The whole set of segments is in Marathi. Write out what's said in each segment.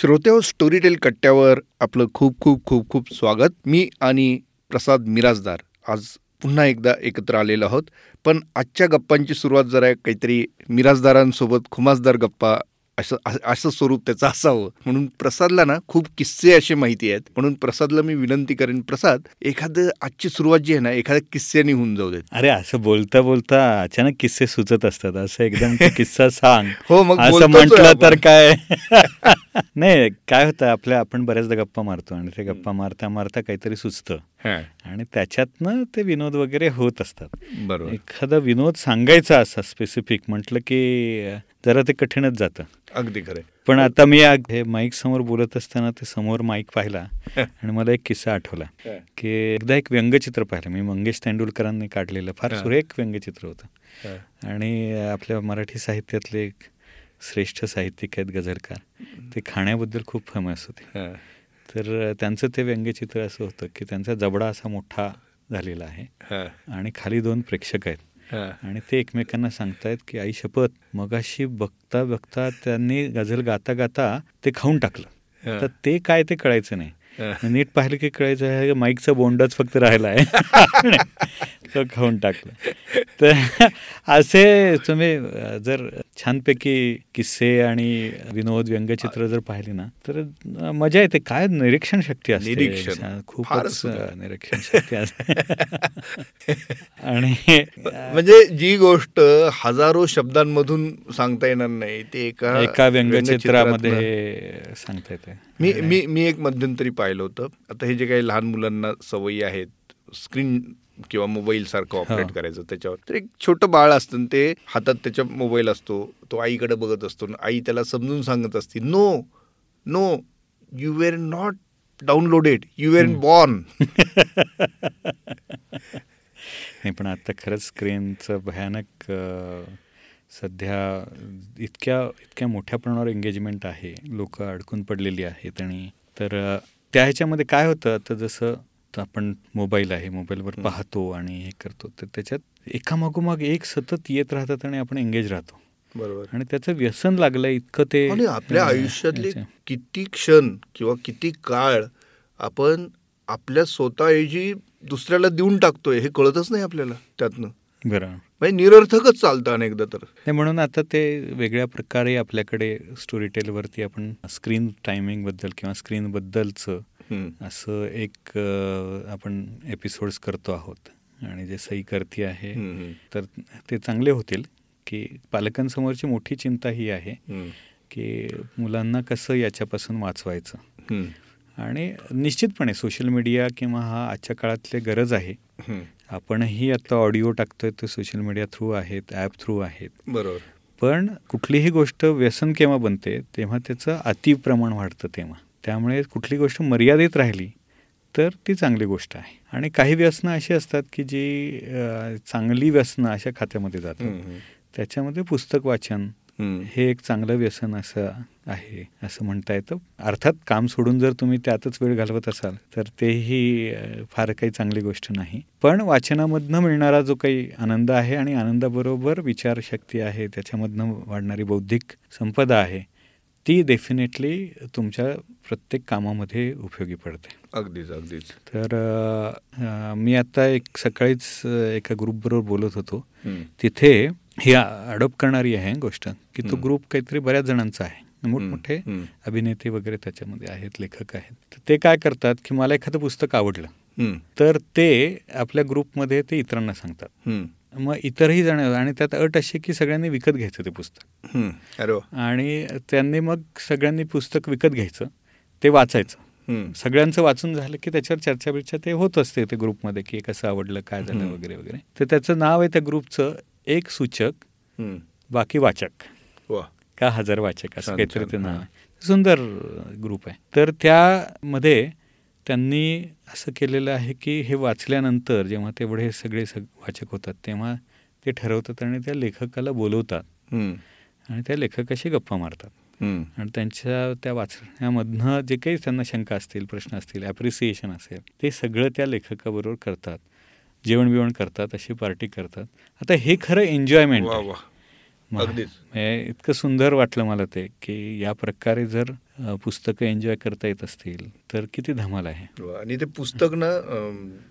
श्रोते स्टोरीटेल कट्ट्यावर आपलं खूप खूप खूप खूप स्वागत. मी आणि प्रसाद मिराजदार आज पुन्हा एकदा एकत्र आलेलो आहोत. पण आजच्या गप्पांची सुरुवात जरा काहीतरी मिराजदारांसोबत खुमासदार गप्पा असं असं स्वरूप त्याचं असावं. म्हणून प्रसादला ना खूप किस्से असे माहिती आहेत. म्हणून प्रसादला मी विनंती करेन प्रसाद एखादं आजची सुरुवात जी आहे ना एखाद्या किस्स्याने होऊन जाऊ देत. अरे असं बोलता बोलता अचानक किस्से सुचत असतात. असं एकदम किस्सा सांग. हो मग असं म्हटलं तर काय? नाही काय होतं आपल्या आपण बऱ्याचदा गप्पा मारतो आणि ते गप्पा मारता मारता काहीतरी सुचतं. आणि त्याच्यातनं ते विनोद वगैरे होत असतात. बरोबर. एखादा विनोद सांगायचा असा स्पेसिफिक म्हटलं की जरा ते कठीणच जातं. अगदी खरं पण आता मी हे माईक समोर बोलत असताना ते समोर माईक पाहिला आणि मला एक किस्सा आठवला की एकदा एक व्यंगचित्र पाहिलं. मी मंगेश तेंडुलकरांनी काढलेलं. फार सुरेख व्यंगचित्र होतं. आणि आपल्या मराठी साहित्यातले एक श्रेष्ठ साहित्यिक आहेत गझलकार. ते खाण्याबद्दल खूप फेमस होते. तर त्यांचं ते व्यंगचित्र असं होतं की त्यांचा जबडा असा मोठा झालेला आहे आणि खाली दोन प्रेक्षक आहेत. आणि ते एकमेकांना सांगतायत की आई शपथ. मगाशी बघता बघता त्यांनी गझल गाता गाता ते खाऊन टाकलं. तर ते काय ते कळायचं नाही. नीट पाहिलं की कळायचं आहे माईकचा बोंडच फक्त राहिला आहे. तो खाऊन टाकलं. तर असे तुम्ही जर छानपैकी किस्से आणि विनोद व्यंगचित्र जर पाहिली ना तर मजा येते. काय निरीक्षण शक्ती असते. खूपच निरीक्षण शक्ती असते. आणि म्हणजे जी गोष्ट हजारो शब्दांमधून सांगता येणार नाही ते एका एका व्यंगचित्रामध्ये सांगता येते. मी मी मी एक मध्यंतरी पाहिलं होतं. आता हे जे काही लहान मुलांना सवयी आहेत स्क्रीन किंवा मोबाईल सारखं ऑपरेट करायचं त्याच्यावर. तर एक छोटं बाळ असतं ते हातात त्याच्या मोबाईल असतो तो आईकडे बघत असतो आई त्याला समजून सांगत असते no no you were not downloaded you were born. नाही पण आता खरंच स्क्रीनचं भयानक सध्या इतक्या इतक्या मोठ्या प्रमाणावर एंगेजमेंट आहे. लोक अडकून पडलेली आहेत आणि तर त्या ह्याच्यामध्ये काय होतं? आता जसं आपण मोबाईल आहे मोबाईलवर पाहतो आणि हे करतो तर त्याच्यात एकामागोमाग एक सतत येत राहतात आणि आपण एंगेज राहतो. बरोबर. आणि त्याचं व्यसन लागलंय इतकं ते आपल्या आयुष्यातले किती क्षण किंवा किती काळ आपण आपल्या स्वतःऐवजी दुसऱ्याला देऊन टाकतोय हे कळतच नाही आपल्याला त्यातनं. बरं. म्हणजे निरर्थकच चालतं अनेकदा तर. म्हणून आता ते वेगळ्या प्रकारे आपल्याकडे स्टोरी टेलवरती आपण स्क्रीन टायमिंगबद्दल किंवा स्क्रीन बद्दलचं असं एक आपण एपिसोड्स करतो आहोत. आणि जे सही करती आहे तर ते चांगले होतील की पालकांसमोरची मोठी चिंता ही आहे की मुलांना कसं याच्यापासून वाचवायचं. आणि निश्चितपणे सोशल मीडिया किंवा हा आजच्या काळातले गरज आहे. आपणही आता ऑडिओ टाकतोय ते सोशल मीडिया थ्रू आहेत ॲप थ्रू आहेत. बरोबर. पण कुठलीही गोष्ट व्यसन केव्हा बनते तेव्हा त्याचं अतिप्रमाण वाढतं तेव्हा. त्यामुळे कुठली गोष्ट मर्यादित राहिली तर ती चांगली गोष्ट आहे. आणि काही व्यसनं अशी असतात की जी चांगली व्यसनं अशा खात्यामध्ये जातात. त्याच्यामध्ये पुस्तक वाचन हे एक चांगलं व्यसन असं आहे असं म्हणता येतं. अर्थात काम सोडून जर तुम्ही त्यातच वेळ घालवत असाल तर तेही फार काही चांगली गोष्ट नाही. पण वाचनामधनं मिळणारा जो काही आनंद आहे आणि आनंदाबरोबर विचारशक्ती आहे त्याच्यामधनं वाढणारी बौद्धिक संपदा आहे ती डेफिनेटली तुमच्या प्रत्येक कामामध्ये उपयोगी पडते. अगदीच अगदीच. तर मी आता एक सकाळीच एका ग्रुपबरोबर बोलत होतो. तिथे ही अडॉप्ट करणारी आहे गोष्ट की तो ग्रुप काहीतरी बऱ्याच जणांचा आहे. मोठमोठे अभिनेते वगैरे त्याच्यामध्ये आहेत लेखक आहेत. तर ते काय करतात की मला एखादं पुस्तक आवडलं तर ते आपल्या ग्रुपमध्ये ते इतरांना सांगतात. मग इतरही जण आणि त्यात अट अशी की सगळ्यांनी विकत घ्यायचं ते पुस्तक. आणि त्यांनी मग सगळ्यांनी पुस्तक विकत घ्यायचं ते वाचायचं. सगळ्यांचं वाचून झालं की त्याच्यावर चर्चा बिर्चा ते होत असते ते ग्रुपमध्ये की कसं आवडलं काय झालं वगैरे वगैरे. तर त्याचं नाव आहे त्या ग्रुपचं एक सूचक बाकी वाचक. का हजार वाचक असं काहीतरी ते नाव आहे. सुंदर ग्रुप आहे. तर त्यामध्ये त्यांनी असं केलेलं आहे की हे वाचल्यानंतर जेव्हा तेवढे सगळे सग वाचक होतात तेव्हा ते ठरवतात आणि त्या लेखकाला बोलवतात. आणि त्या लेखकाशी गप्पा मारतात. आणि त्यांच्या त्या वाचण्यामधनं जे काही त्यांना शंका असतील प्रश्न असतील ॲप्रिसिएशन असेल ते सगळं त्या लेखकाबरोबर करतात. जेवण बिवण करतात अशी पार्टी करतात. आता हे खरं एन्जॉयमेंट इतकं सुंदर वाटलं मला ते की या प्रकारे जर पुस्तकं एन्जॉय करता येत असतील तर किती धमाल आहे. आणि ते पुस्तक ना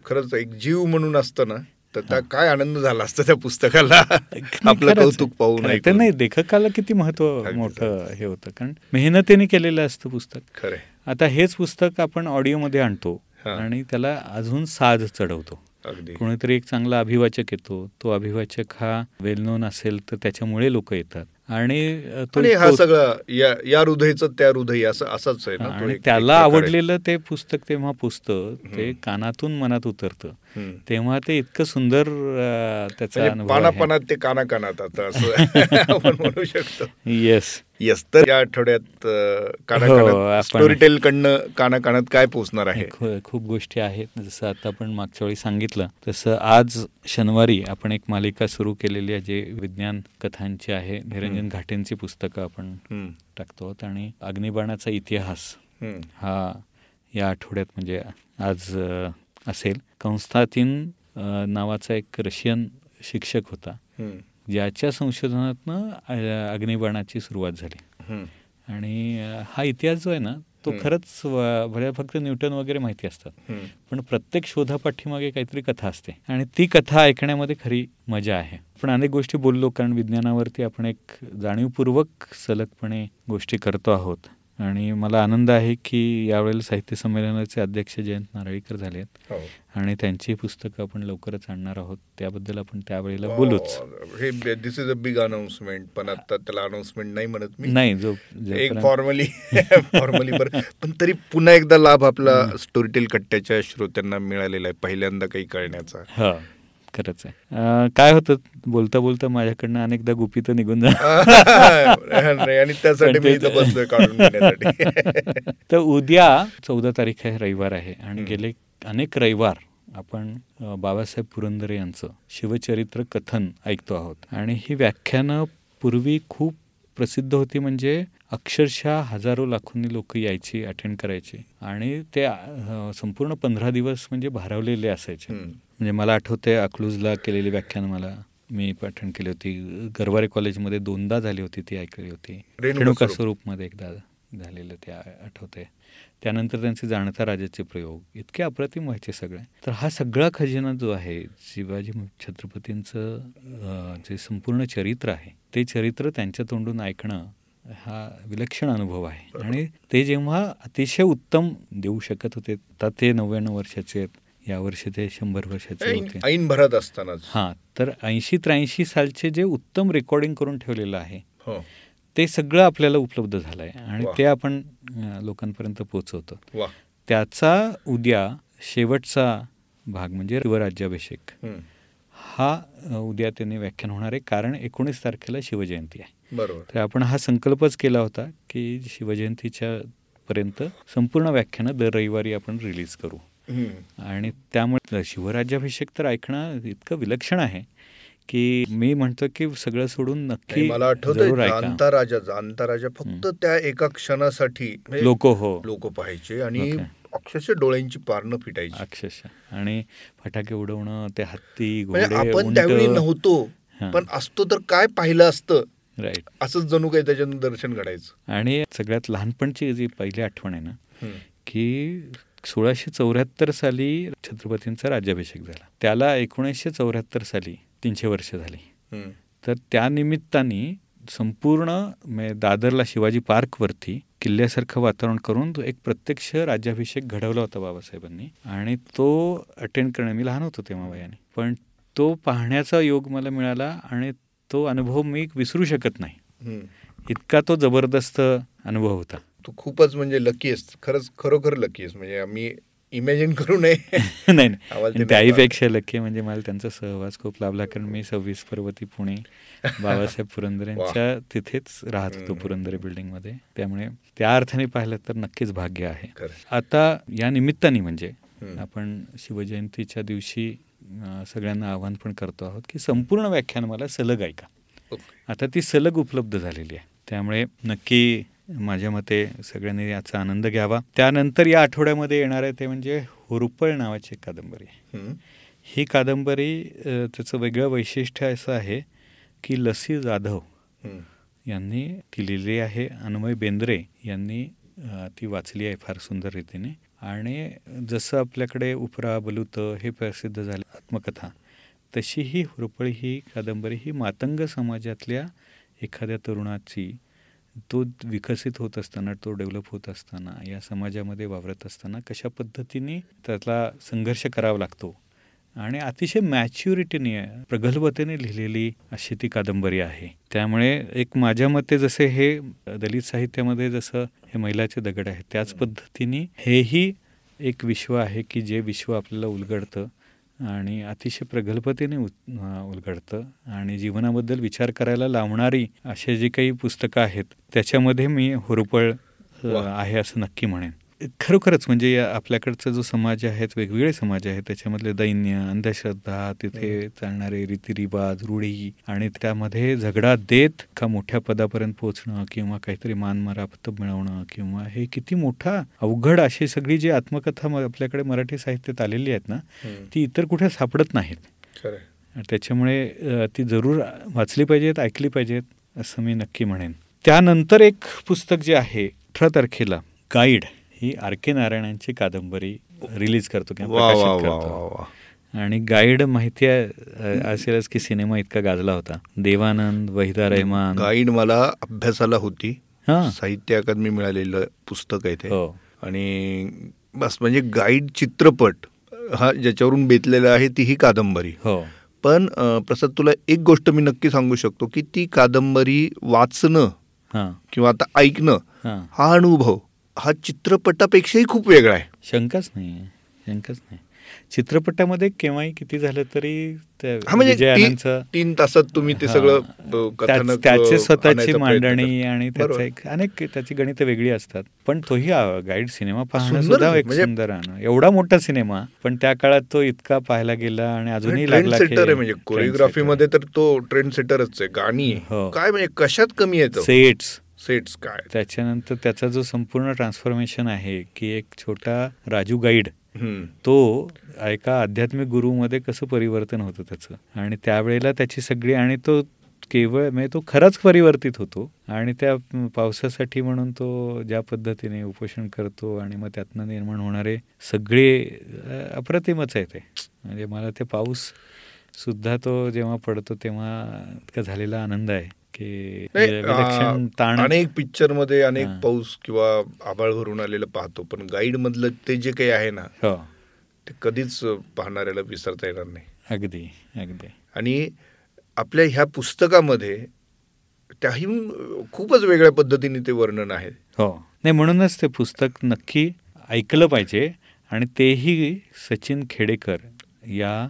खरंच एक जीव म्हणून असतं ना तर त्या काय आनंद झाला असता त्या पुस्तकाला? आपलं कौतुक पाहून ते नाही लेखकाला किती महत्त्व मोठं हे होतं कारण मेहनतीने केलेलं असतं पुस्तक. खरं आता हेच पुस्तक आपण ऑडिओमध्ये आणतो आणि त्याला अजून साज चढवतो. कोणीतरी एक चांगला अभिवाचक येतो. तो अभिवाचक हा वेल नोन असेल तर त्याच्यामुळे लोक येतात. आणि हा सगळा या हृदयचं त्या हृदय असं असंच आहे ना. त्याला आवडलेलं ते पुस्तक तेव्हा पुस्तक ते कानातून मनात उतरतं. तेव्हा ते इतकं सुंदर त्याचा म्हणजे पानापानात ते काना कानात आता असं म्हणू शकतो. येस येस तर या आठवड्यात हो, स्टोरी टेल कडनं काना कानात काय पोचणार आहे? खूप गोष्टी आहेत. जसं आता आपण मागच्या वेळी सांगितलं तसं आज शनिवारी आपण एक मालिका सुरू केलेली आहे जे विज्ञान कथांची आहे. निरंजन घाटेंची पुस्तकं आपण टाकतो आणि अग्निबाणाचा इतिहास हा या आठवड्यात म्हणजे आज असेल. कंस्थातीन नावाचा एक रशियन शिक्षक होता. ज्याच्या संशोधनातनं अग्निबाणाची सुरुवात झाली. आणि हा इतिहास जो आहे ना तो खरंच भल्या फक्त न्यूटन वगैरे माहिती असतात. पण प्रत्येक शोधापाठीमागे काहीतरी कथा असते. आणि ती कथा ऐकण्यामध्ये खरी मजा आहे. पण अनेक गोष्टी बोललो कारण विज्ञानावरती आपण एक जाणीवपूर्वक सलगपणे गोष्टी करतो आहोत. आणि मला आनंद आहे की यावेळेला साहित्य संमेलनाचे अध्यक्ष जयंत नारळीकर झाले आहेत. हो. आणि त्यांची पुस्तकं आपण लवकरच आणणार आहोत. त्याबद्दल आपण त्यावेळेला बोलूच. हे this is a big announcement पण आता त्याला अनाउन्समेंट नाही म्हणत मी. नाही जो एक फॉर्मली फॉर्मली पण तरी पुन्हा एकदा लाभ आपला स्टोरीटेल कट्ट्याच्या श्रोत्यांना मिळालेला आहे पहिल्यांदा काही कळण्याचा. खरंच आहे. काय होतं? बोलता बोलता माझ्याकडनं अनेकदा गुपित निघून आणि त्यासाठी तर उद्या चौदा तारीख आहे रविवार आहे आणि गेले अनेक रविवार आपण बाबासाहेब पुरंदरे यांचं शिवचरित्र कथन ऐकतो आहोत. आणि ही व्याख्यानं पूर्वी खूप प्रसिद्ध होती म्हणजे अक्षरशः हजारो लाखोंनी लोक यायची अटेंड करायची आणि ते संपूर्ण पंधरा दिवस म्हणजे भारवलेले असायचे. म्हणजे मला आठवते अकलूजला केलेली व्याख्यान मला. मी पठण केली होती. गरवारे कॉलेजमध्ये दोनदा झाली होती ती ऐकली होती. रेणुका स्वरूपमध्ये एकदा झालेलं ते आठवते त्यानंतर त्यांचे जाणता राजाचे प्रयोग. इतके अप्रतिम व्हायचे सगळे. तर हा सगळा खजिना जो आहे शिवाजी छत्रपतींचं जे संपूर्ण चरित्र आहे ते चरित्र त्यांच्या तोंडून ऐकणं हा विलक्षण अनुभव आहे. आणि ते जेव्हा अतिशय उत्तम देऊ शकत होते आता ते नव्याण्णव वर्षाचे आहेत. यावर्षी ते शंभर वर्षाचे होते. ऐन भरत असताना हा तर ऐंशी त्र्याऐंशी सालचे जे उत्तम रेकॉर्डिंग करून ठेवलेलं आहे हो. ते सगळं आपल्याला उपलब्ध झालं आहे आणि ते आपण लोकांपर्यंत पोचवतो त्याचा उद्या शेवटचा भाग म्हणजे शिवराज्याभिषेक. हा उद्या त्यांनी व्याख्यान होणार आहे कारण एकोणीस तारखेला शिवजयंती आहे. बरोबर. तर आपण हा संकल्पच केला होता की शिवजयंतीच्या पर्यंत संपूर्ण व्याख्यानं दर रविवारी आपण रिलीज करू. आणि त्यामुळे शिवराज्याभिषेक तर ऐकणं इतकं विलक्षण आहे की मी म्हणतो की सगळं सोडून नक्की मला आठवतं जाणता राजा जाणता राजा फक्त त्या एका क्षणासाठी लोक हो. लोक पाहायचे आणि अक्षरशः डोळ्यांची पारणं फिटायची. अक्षरशः. आणि फटाके उडवणं ते हत्ती म्हणजे आपण त्यावेळी नव्हतो पण असतो तर काय पाहिलं असतं? राईट. असंच जणू काही त्याच्यानं दर्शन घडायचं. आणि सगळ्यात लहानपणची जी पहिली आठवण आहे ना की सोळाशे चौऱ्याहत्तर साली छत्रपतींचा राज्याभिषेक झाला. त्याला एकोणीसशे चौऱ्याहत्तर साली तीनशे वर्ष झाली. तर त्या निमित्ताने संपूर्ण दादरला शिवाजी पार्कवरती किल्ल्यासारखं वातावरण करून एक प्रत्यक्ष राज्याभिषेक घडवला होता बाबासाहेबांनी. आणि तो अटेंड करणे मी लहान होतो तेव्हा वयाने पण तो पाहण्याचा योग मला मिळाला आणि तो अनुभव मी विसरू शकत नाही. इतका तो जबरदस्त अनुभव होता. तू खूपच म्हणजे लकी आहेस. खरंच खरोखर लकी आहेस. म्हणजे आम्ही इमॅजिन करू नये. नाही त्याहीपेक्षा लकी म्हणजे मला त्यांचा सहवास खूप लाभला. कारण मी सव्वीस पर्वती पुणे बाबासाहेब पुरंदरे यांच्या तिथेच राहत होतो पुरंदरे बिल्डिंगमध्ये. त्यामुळे त्या अर्थाने पाहिलं तर नक्कीच भाग्य आहे. आता या निमित्ताने म्हणजे आपण शिवजयंतीच्या दिवशी सगळ्यांना आवाहन पण करतो आहोत की संपूर्ण व्याख्यान मला सलग ऐका. आता ती सलग उपलब्ध झालेली आहे. त्यामुळे नक्की माझ्या मते सगळ्यांनी याचा आनंद घ्यावा. त्यानंतर या आठवड्यामध्ये येणार आहे ते म्हणजे हुरुपळ नावाची कादंबरी. ही कादंबरी त्याचं वेगळं वैशिष्ट्य असं आहे की लसी जाधव यांनी ती लिहिली आहे. अन्मय बेंद्रे यांनी ती वाचली आहे फार सुंदर रीतीने. आणि जसं आपल्याकडे उपरा बलुत हे प्रसिद्ध झाले आत्मकथा तशी ही हुरपळी ही कादंबरी ही मातंग समाजातल्या एखाद्या तरुणाची तो विकसित होत असताना तो डेव्हलप होत असताना या समाजामध्ये वावरत असताना कशा पद्धतीने त्याला संघर्ष करावा लागतो? आणि अतिशय मॅच्युरिटीने प्रगल्भतेने लिहिलेली अशी ती कादंबरी आहे. त्यामुळे एक माझ्या मते जसे हे दलित साहित्यामध्ये जसं हे महिलाचे दगड आहे त्याच पद्धतीने हेही एक विश्व आहे की जे विश्व आपल्याला उलगडतं. आणि अतिशय प्रगल्भतेने उलगडतं. आणि जीवनाबद्दल विचार करायला लावणारी असे जी काही पुस्तकं आहेत त्याच्यामध्ये मी हुरुपळ आहे असं नक्की म्हणेन. खरोखरच म्हणजे आपल्याकडचा जो समाज आहेत वेगवेगळे समाज आहेत. त्याच्यामधले दैन्य अंधश्रद्धा तिथे चालणारे रीतिरिवाज रूढी आणि त्यामध्ये झगडा देत का मोठ्या पदापर्यंत पोहोचणं किंवा काहीतरी मानमरापत मिळवणं किंवा हे किती मोठा अवघड अशी सगळी जी आत्मकथा आपल्याकडे मराठी साहित्यात आलेली आहेत ना ती इतर कुठे सापडत नाहीत. त्याच्यामुळे ती जरूर वाचली पाहिजेत ऐकली पाहिजेत असं मी नक्की म्हणेन. त्यानंतर एक पुस्तक जे आहे अठरा तारखेला गाईड. ही आर के नारायणांची कादंबरी रिलीज करतो किंवा प्रकाशित करतो. आणि गाईड माहिती असेलच की सिनेमा इतका गाजला होता. देवानंद वहिदा रहमान गाईड मला अभ्यासाला होती. साहित्य अकादमी मिळालेलं पुस्तक आहे ते. हो. आणि बस म्हणजे गाईड चित्रपट हा ज्याच्यावरून बेतलेला आहे ती ही कादंबरी. हो. पण प्रसाद तुला एक गोष्ट मी नक्की सांगू शकतो की ती कादंबरी वाचणं किंवा आता ऐकणं हा अनुभव हा चित्रपटापेक्षाही खूप वेगळा आहे. शंकाच नाही शंकाच नाही. चित्रपटामध्ये केव्हाही किती झालं तरी म्हणजे तीन तासात तुम्ही ते सगळं त्याची स्वतःची मांडणी आणि त्याचा एक अनेक त्याची गणित वेगळी असतात. पण तोही गाईड सिनेमा पाहणं सुद्धा एक म्हणजे सुंदर एवढा मोठा सिनेमा पण त्या काळात तो इतका पाहायला गेला आणि अजूनही लागला सेटर आहे म्हणजे कोरिओग्राफी मध्ये तर तो ट्रेंड सेटरच आहे. गाणी हो. काय म्हणजे कशात कमी येतं सेट्स सेट्स काय? त्याच्यानंतर त्याचा जो संपूर्ण ट्रान्सफॉर्मेशन आहे की एक छोटा राजू गाईड तो एका आध्यात्मिक गुरुमध्ये कसं परिवर्तन होतं त्याचं? आणि त्यावेळेला त्याची सगळी आणि तो केवळ म्हणजे तो खराच परिवर्तित होतो. आणि त्या पावसासाठी म्हणून तो ज्या पद्धतीने उपोषण करतो आणि मग त्यातनं निर्माण होणारे सगळे अप्रतिमच आहे ते. म्हणजे मला ते पाऊस सुद्धा तो जेव्हा पडतो तेव्हा इतका झालेला आनंद आहे. अनेक पिक्चरमध्ये अनेक पाऊस किंवा आबाळ भरून आलेलं पाहतो पण गाईड मधलं ते जे काही आहे ना हो. ते कधीच पाहणाऱ्याला विसरता येणार नाही. अगदी अगदी. आणि आपल्या ह्या पुस्तकामध्ये त्याही खूपच वेगळ्या पद्धतीने ते वर्णन आहे. हो. नाही म्हणूनच ते पुस्तक नक्की ऐकलं पाहिजे आणि तेही सचिन खेडेकर या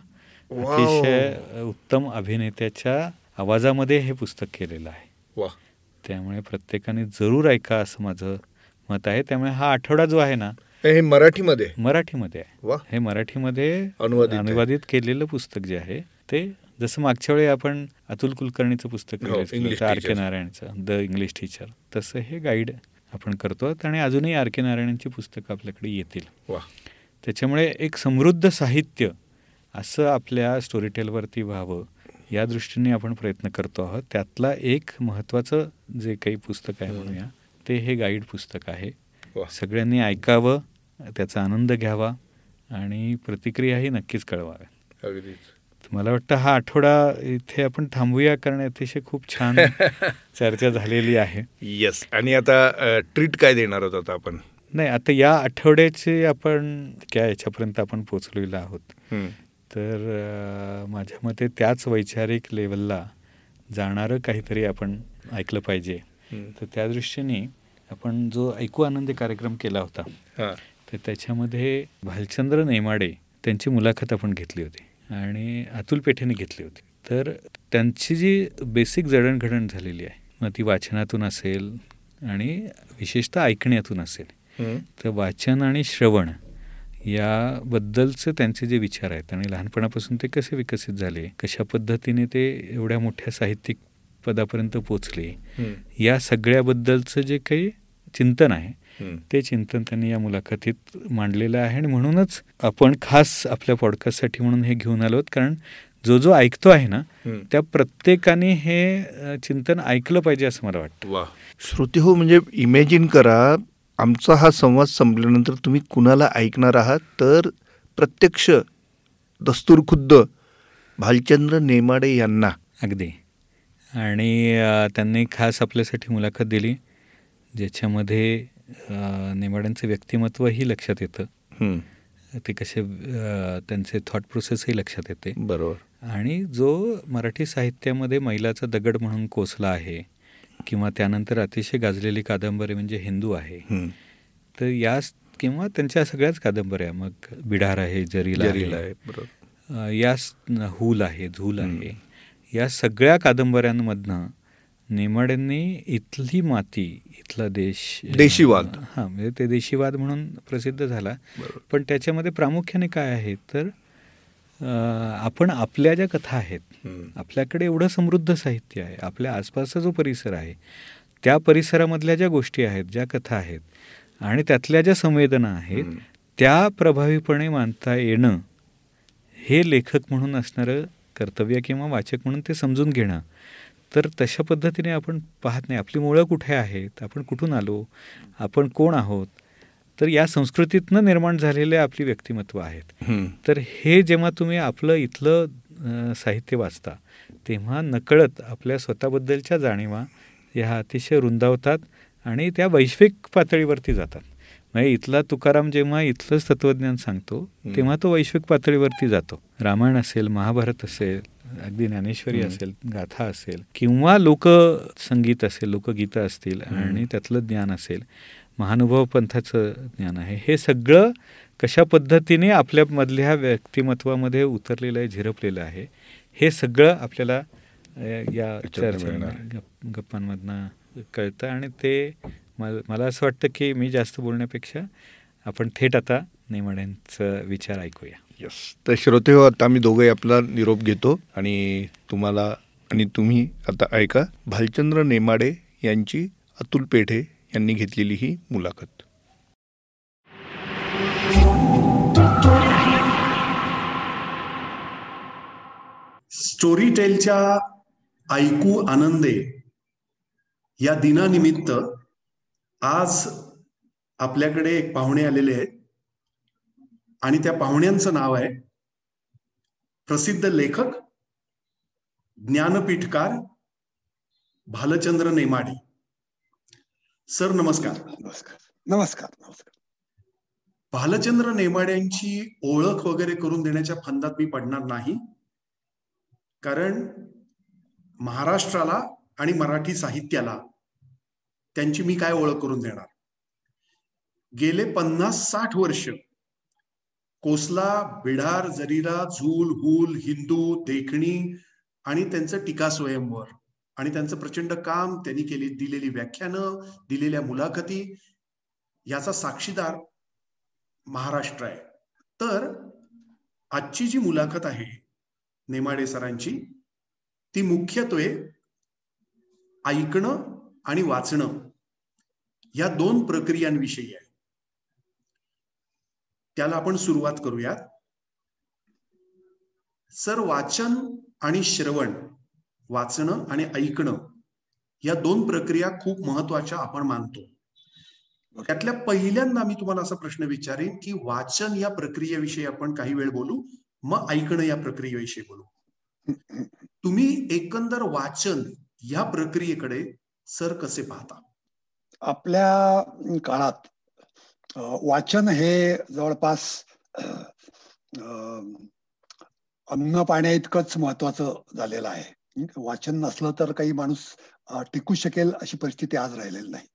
अतिशय उत्तम अभिनेत्याच्या आवाजामध्ये हे पुस्तक केलेलं आहे. वा. त्यामुळे प्रत्येकाने जरूर ऐका असं माझं मत आहे. त्यामुळे हा आठवडा जो आहे ना हे मराठीमध्ये. मराठीमध्ये आहे. हे मराठीमध्ये अनुवादित केलेलं पुस्तक जे आहे ते जसं मागच्या वेळी आपण अतुल कुलकर्णीचं पुस्तक हो, आर के नारायणचं द इंग्लिश टीचर तसं हे गाईड आपण करतो आणि अजूनही आर के नारायणांची पुस्तकं आपल्याकडे येतील. त्याच्यामुळे एक समृद्ध साहित्य असं आपल्या स्टोरी टेलवरती व्हावं या दृष्टीने आपण प्रयत्न करतो आहोत. त्यातला एक महत्वाचं जे काही पुस्तक आहे म्हणूया ते हे गाईड पुस्तक आहे. सगळ्यांनी ऐकावं त्याचा आनंद घ्यावा आणि प्रतिक्रियाही नक्कीच कळवाव्या मला वाटतं हा आठवडा इथे आपण थांबूया कारण अतिशय खूप छान चर्चा झालेली आहे. येस आणि आता ट्रीट काय देणार होत आपण? नाही आता या आठवड्याचे आपण काय याच्यापर्यंत आपण पोचलेलो आहोत. तर माझ्या मते त्याच वैचारिक लेवलला जाणारं काहीतरी आपण ऐकलं पाहिजे. तर त्या दृष्टीने आपण जो ऐकू आनंदी कार्यक्रम केला होता तर त्याच्यामध्ये भालचंद्र नेमाडे त्यांची मुलाखत आपण घेतली होती आणि अतुल पेठेने घेतली होती. तर त्यांची जी बेसिक जडणघडण झालेली आहे मग ती वाचनातून असेल आणि विशेषतः ऐकण्यातून असेल तर वाचन आणि श्रवण याबद्दलचे त्यांचे जे विचार आहेत आणि लहानपणापासून ते कसे विकसित झाले कशा पद्धतीने ते एवढ्या मोठ्या साहित्यिक पदापर्यंत पोचले या सगळ्याबद्दलचं जे काही चिंतन आहे ते चिंतन त्यांनी या मुलाखतीत मांडलेलं आहे आणि म्हणूनच आपण खास आपल्या पॉडकास्टसाठी म्हणून हे घेऊन आलो कारण जो जो ऐकतो आहे ना त्या प्रत्येकाने हे चिंतन ऐकलं पाहिजे असं मला वाटतं. श्रोते हो म्हणजे इमॅजिन करा आमचा हा संवाद संपल्यानंतर तुम्ही कुणाला ऐकणार आहात? तर प्रत्यक्ष दस्तूर खुद्द भालचंद्र नेमाडे यांना. अगदी. आणि त्यांनी खास आपल्यासाठी मुलाखत दिली ज्याच्यामध्ये नेमाड्यांचं व्यक्तिमत्वही लक्षात येतं. ते कसे त्यांचे थॉट प्रोसेसही लक्षात येते. बरोबर. आणि जो मराठी साहित्यामध्ये मैलाचा दगड म्हणून कोसला आहे किंवा त्यानंतर अतिशय गाजलेली कादंबरी म्हणजे हिंदू आहे. तर या किंवा त्यांच्या सगळ्याच कादंबऱ्या मग बिडार आहे जरीला आहे या हूल आहे झूल आहे. या सगळ्या कादंबऱ्यांमधनं नेमाड्यांनी इथली माती इथला देश देशीवाद. हां म्हणजे ते देशीवाद म्हणून प्रसिद्ध झाला. पण त्याच्यामध्ये प्रामुख्याने काय आहे? तर आपण आपल्या ज्या कथा आहेत आपल्याकडे एवढं समृद्ध साहित्य आहे आपल्या आसपासचा जो परिसर आहे त्या परिसरामधल्या ज्या गोष्टी आहेत ज्या कथा आहेत आणि त्यातल्या ज्या संवेदना आहेत त्या प्रभावीपणे मानता येणं हे लेखक म्हणून असणारं कर्तव्य किंवा वाचक म्हणून ते समजून घेणं तर तशा पद्धतीने आपण पाहत नाही. आपली मुळं कुठे आहेत? आपण कुठून आलो? आपण कोण आहोत? तर या संस्कृतीतनं निर्माण झालेले आपली व्यक्तिमत्व आहेत. तर हे जेव्हा तुम्ही आपलं इथलं साहित्य वाचता तेव्हा नकळत आपल्या स्वतःबद्दलच्या जाणीवा ह्या अतिशय रुंदावतात आणि त्या वैश्विक पातळीवरती जातात. म्हणजे इथला तुकाराम जेव्हा इथलंच तत्वज्ञान सांगतो तेव्हा तो वैश्विक पातळीवरती जातो. रामायण असेल महाभारत असेल अगदी ज्ञानेश्वरी असेल गाथा असेल किंवा लोकसंगीत असेल लोकगीतं असतील आणि त्यातलं ज्ञान असेल महानुभव पंथाचं ज्ञान आहे. हे सगळं कशा पद्धतीने आपल्यामधल्या व्यक्तिमत्वामध्ये उतरलेलं आहे झिरपलेलं आहे हे सगळं आपल्याला या चर्चा गप्पांमधनं कळतं आणि ते मला असं वाटतं की मी जास्त बोलण्यापेक्षा आपण थेट आता नेमाड्यांचा विचार ऐकूया. यस तर श्रोते हो आता आम्ही दोघे आपला निरोप घेतो आणि तुम्हाला आणि तुम्ही आता ऐका. भालचंद्र नेमाडे यांची अतुल पेठे यांनी घेतलेली ही मुलाखत. स्टोरी टेलच्या ऐकू आनंदे या दिनानिमित्त आज आपल्याकडे एक पाहुणे आलेले आहेत. आणि त्या पाहुण्यांचं नाव आहे प्रसिद्ध लेखक ज्ञानपीठकार भालचंद्र नेमाडे. सर नमस्कार. नमस्कार. नमस्कार नमस्कार. भालचंद्र नेमाड्यांची ओळख वगैरे करून देण्याच्या फंदात मी पडणार नाही. कारण महाराष्ट्राला आणि मराठी साहित्याला त्यांची मी काय ओळख करून देणार? गेले पन्नास साठ वर्ष कोसला बिढार जरीरा झूल हुल हिंदू देखणी आणि त्यांचं टीका स्वयंवर. आणि त्यांचं प्रचंड काम त्यांनी केली दिलेली व्याख्यानं दिलेल्या मुलाखती याचा साक्षीदार महाराष्ट्र आहे. तर आजची जी मुलाखत आहे नेमाडे सरांची ती मुख्यत्वे ऐकणं आणि वाचणं या दोन प्रक्रियांविषयी आहे. त्याला आपण सुरुवात करूयात. सर वाचन आणि श्रवण वाचणं आणि ऐकणं या दोन प्रक्रिया खूप महत्त्वाच्या आपण मानतो. त्यातल्या पहिल्यांदा मी तुम्हाला असा प्रश्न विचारेन की वाचन या प्रक्रियेविषयी आपण काही वेळ बोलू मग ऐकणं या प्रक्रियेविषयी बोलू. तुम्ही एकंदर वाचन या प्रक्रियेकडे सर कसे पाहता? आपल्या काळात वाचन हे जवळपास अन्न पाण्या इतकंच महत्वाचं झालेलं आहे. वाचन नसलं तर काही माणूस टिकू शकेल अशी परिस्थिती आज राहिलेली नाही.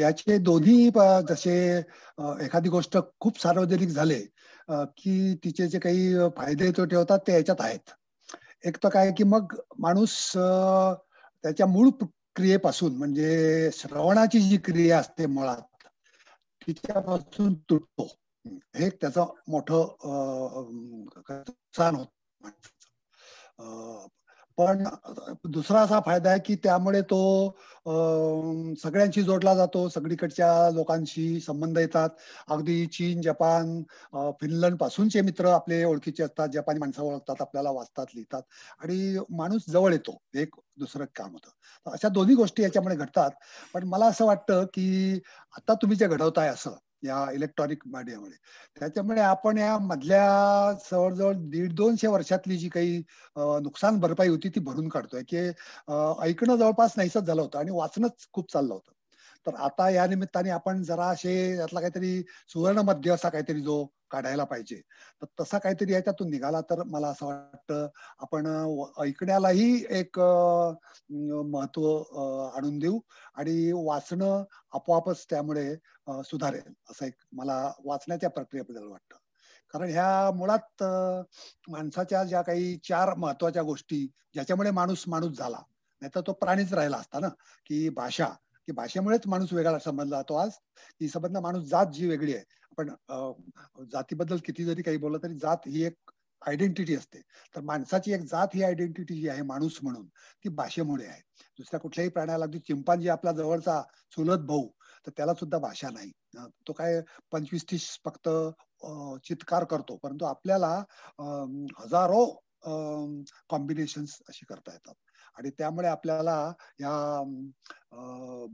याचे दोन्ही जसे एखादी गोष्ट खूप सार्वजनिक झाले की तिचे जे काही फायदे तोटे होतात ते याच्यात आहेत. एक तर काय की मग माणूस त्याच्या मूळ क्रियेपासून म्हणजे श्रवणाची जी क्रिया असते मुळात तिच्यापासून तुटतो. हे त्याचं मोठं नुकसान होत पण दुसरा असा फायदा आहे की त्यामुळे तो सगळ्यांशी जोडला जातो सगळीकडच्या लोकांशी संबंध येतात. अगदी चीन जपान फिनलंड पासूनचे मित्र आपले ओळखीचे असतात जपानी माणसं ओळखतात आपल्याला वाचतात लिहितात आणि माणूस जवळ येतो एक दुसरं काम होतं. अशा दोन्ही गोष्टी याच्यामुळे घडतात. पण मला असं वाटतं की आता तुम्ही जे घडवताय असं या इलेक्ट्रॉनिक मीडियामुळे त्याच्यामुळे आपण या मधल्या जवळजवळ दीड दोनशे वर्षातली जी काही नुकसान भरपाई होती ती भरून काढतोय की ऐकणं जवळपास नाहीसच झालं होतं आणि वाचणंच खूप चाललं होतं. तर आता या निमित्ताने आपण जरा असे यातला काहीतरी सुवर्ण मध्य असा काहीतरी जो काढायला पाहिजे तर तसा काहीतरी याच्यातून निघाला तर मला असं वाटतं आपण ऐकण्यालाही एक महत्त्व आणून देऊ आणि वाचणं आपोआपच त्यामुळे सुधारेल असं एक मला वाचण्याच्या प्रक्रियेबद्दल वाटतं. कारण ह्या मुळात माणसाच्या ज्या काही चार महत्त्वाच्या गोष्टी ज्याच्यामुळे माणूस माणूस झाला नाही तर तो प्राणीच राहिला असता ना की भाषा. की भाषेमुळेच माणूस वेगळा समजला जातो आज की समजला माणूस जात जी वेगळी आहे. आपण जातीबद्दल किती जरी काही बोललं तरी जात ही एक आयडेंटिटी असते. तर माणसाची एक जात ही आयडेंटिटी जी आहे माणूस म्हणून ती भाषेमुळे आहे. दुसऱ्या कुठल्याही प्राण्याला अगदी चिंपांजी आपला जवळचा चुलत भाऊ तर त्याला सुद्धा भाषा नाही. तो काय पंचवीस तीस फक्त चित्कार करतो. परंतु आपल्याला हजारो कॉम्बिनेशन अशी करता येतात. आणि त्यामुळे आपल्याला या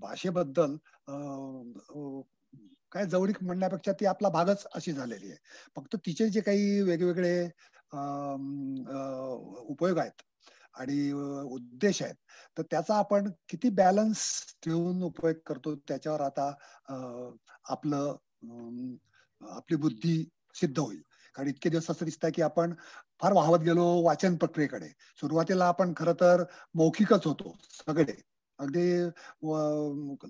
भाषेबद्दल काय जवळीक म्हणण्यापेक्षा ती आपला भागच अशी झालेली आहे. फक्त तिचे जे काही वेगवेगळे उपयोग आहेत आणि उद्देश आहेत. तर त्याचा आपण किती बॅलन्स ठेवून उपयोग करतो त्याच्यावर आता आपलं आपली बुद्धी सिद्ध होईल. कारण इतके दिवस असं दिसतंय की आपण फार वाहवत गेलो वाचन प्रक्रियेकडे. सुरुवातीला आपण खर तर मौखिकच होतो सगळे. अगदी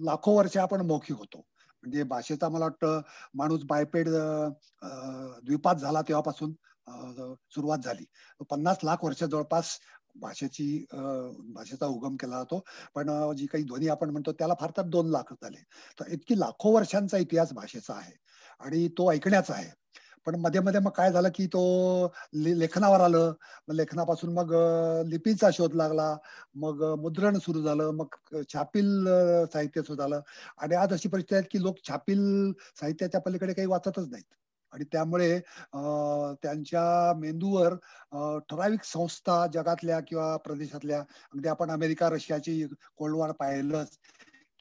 लाखो वर्ष आपण मौखिक होतो. म्हणजे भाषेचा मला वाटतं माणूस बायपेड द्वीपात झाला तेव्हापासून सुरुवात झाली. पन्नास लाख वर्ष जवळपास भाषेची भाषेचा उगम केला जातो. पण जी काही ध्वनी आपण म्हणतो त्याला फार तर दोन लाख झाले. तर इतकी लाखो वर्षांचा इतिहास भाषेचा आहे आणि तो ऐकण्याचा आहे. पण मध्ये मध्ये मग काय झालं की तो लेखनावर आलं. मग लेखनापासून मग लिपीचा शोध लागला. मग मुद्रण सुरू झालं. मग छापील साहित्य सुरू झालं. आणि आज अशी परिस्थिती आहे की लोक छापील साहित्याच्या पलीकडे काही वाचतच नाहीत. आणि त्यामुळे त्यांच्या मेंदूवर ठराविक संस्था जगातल्या किंवा प्रदेशातल्या अगदी आपण अमेरिका रशियाची कोल्ड पाहिलंच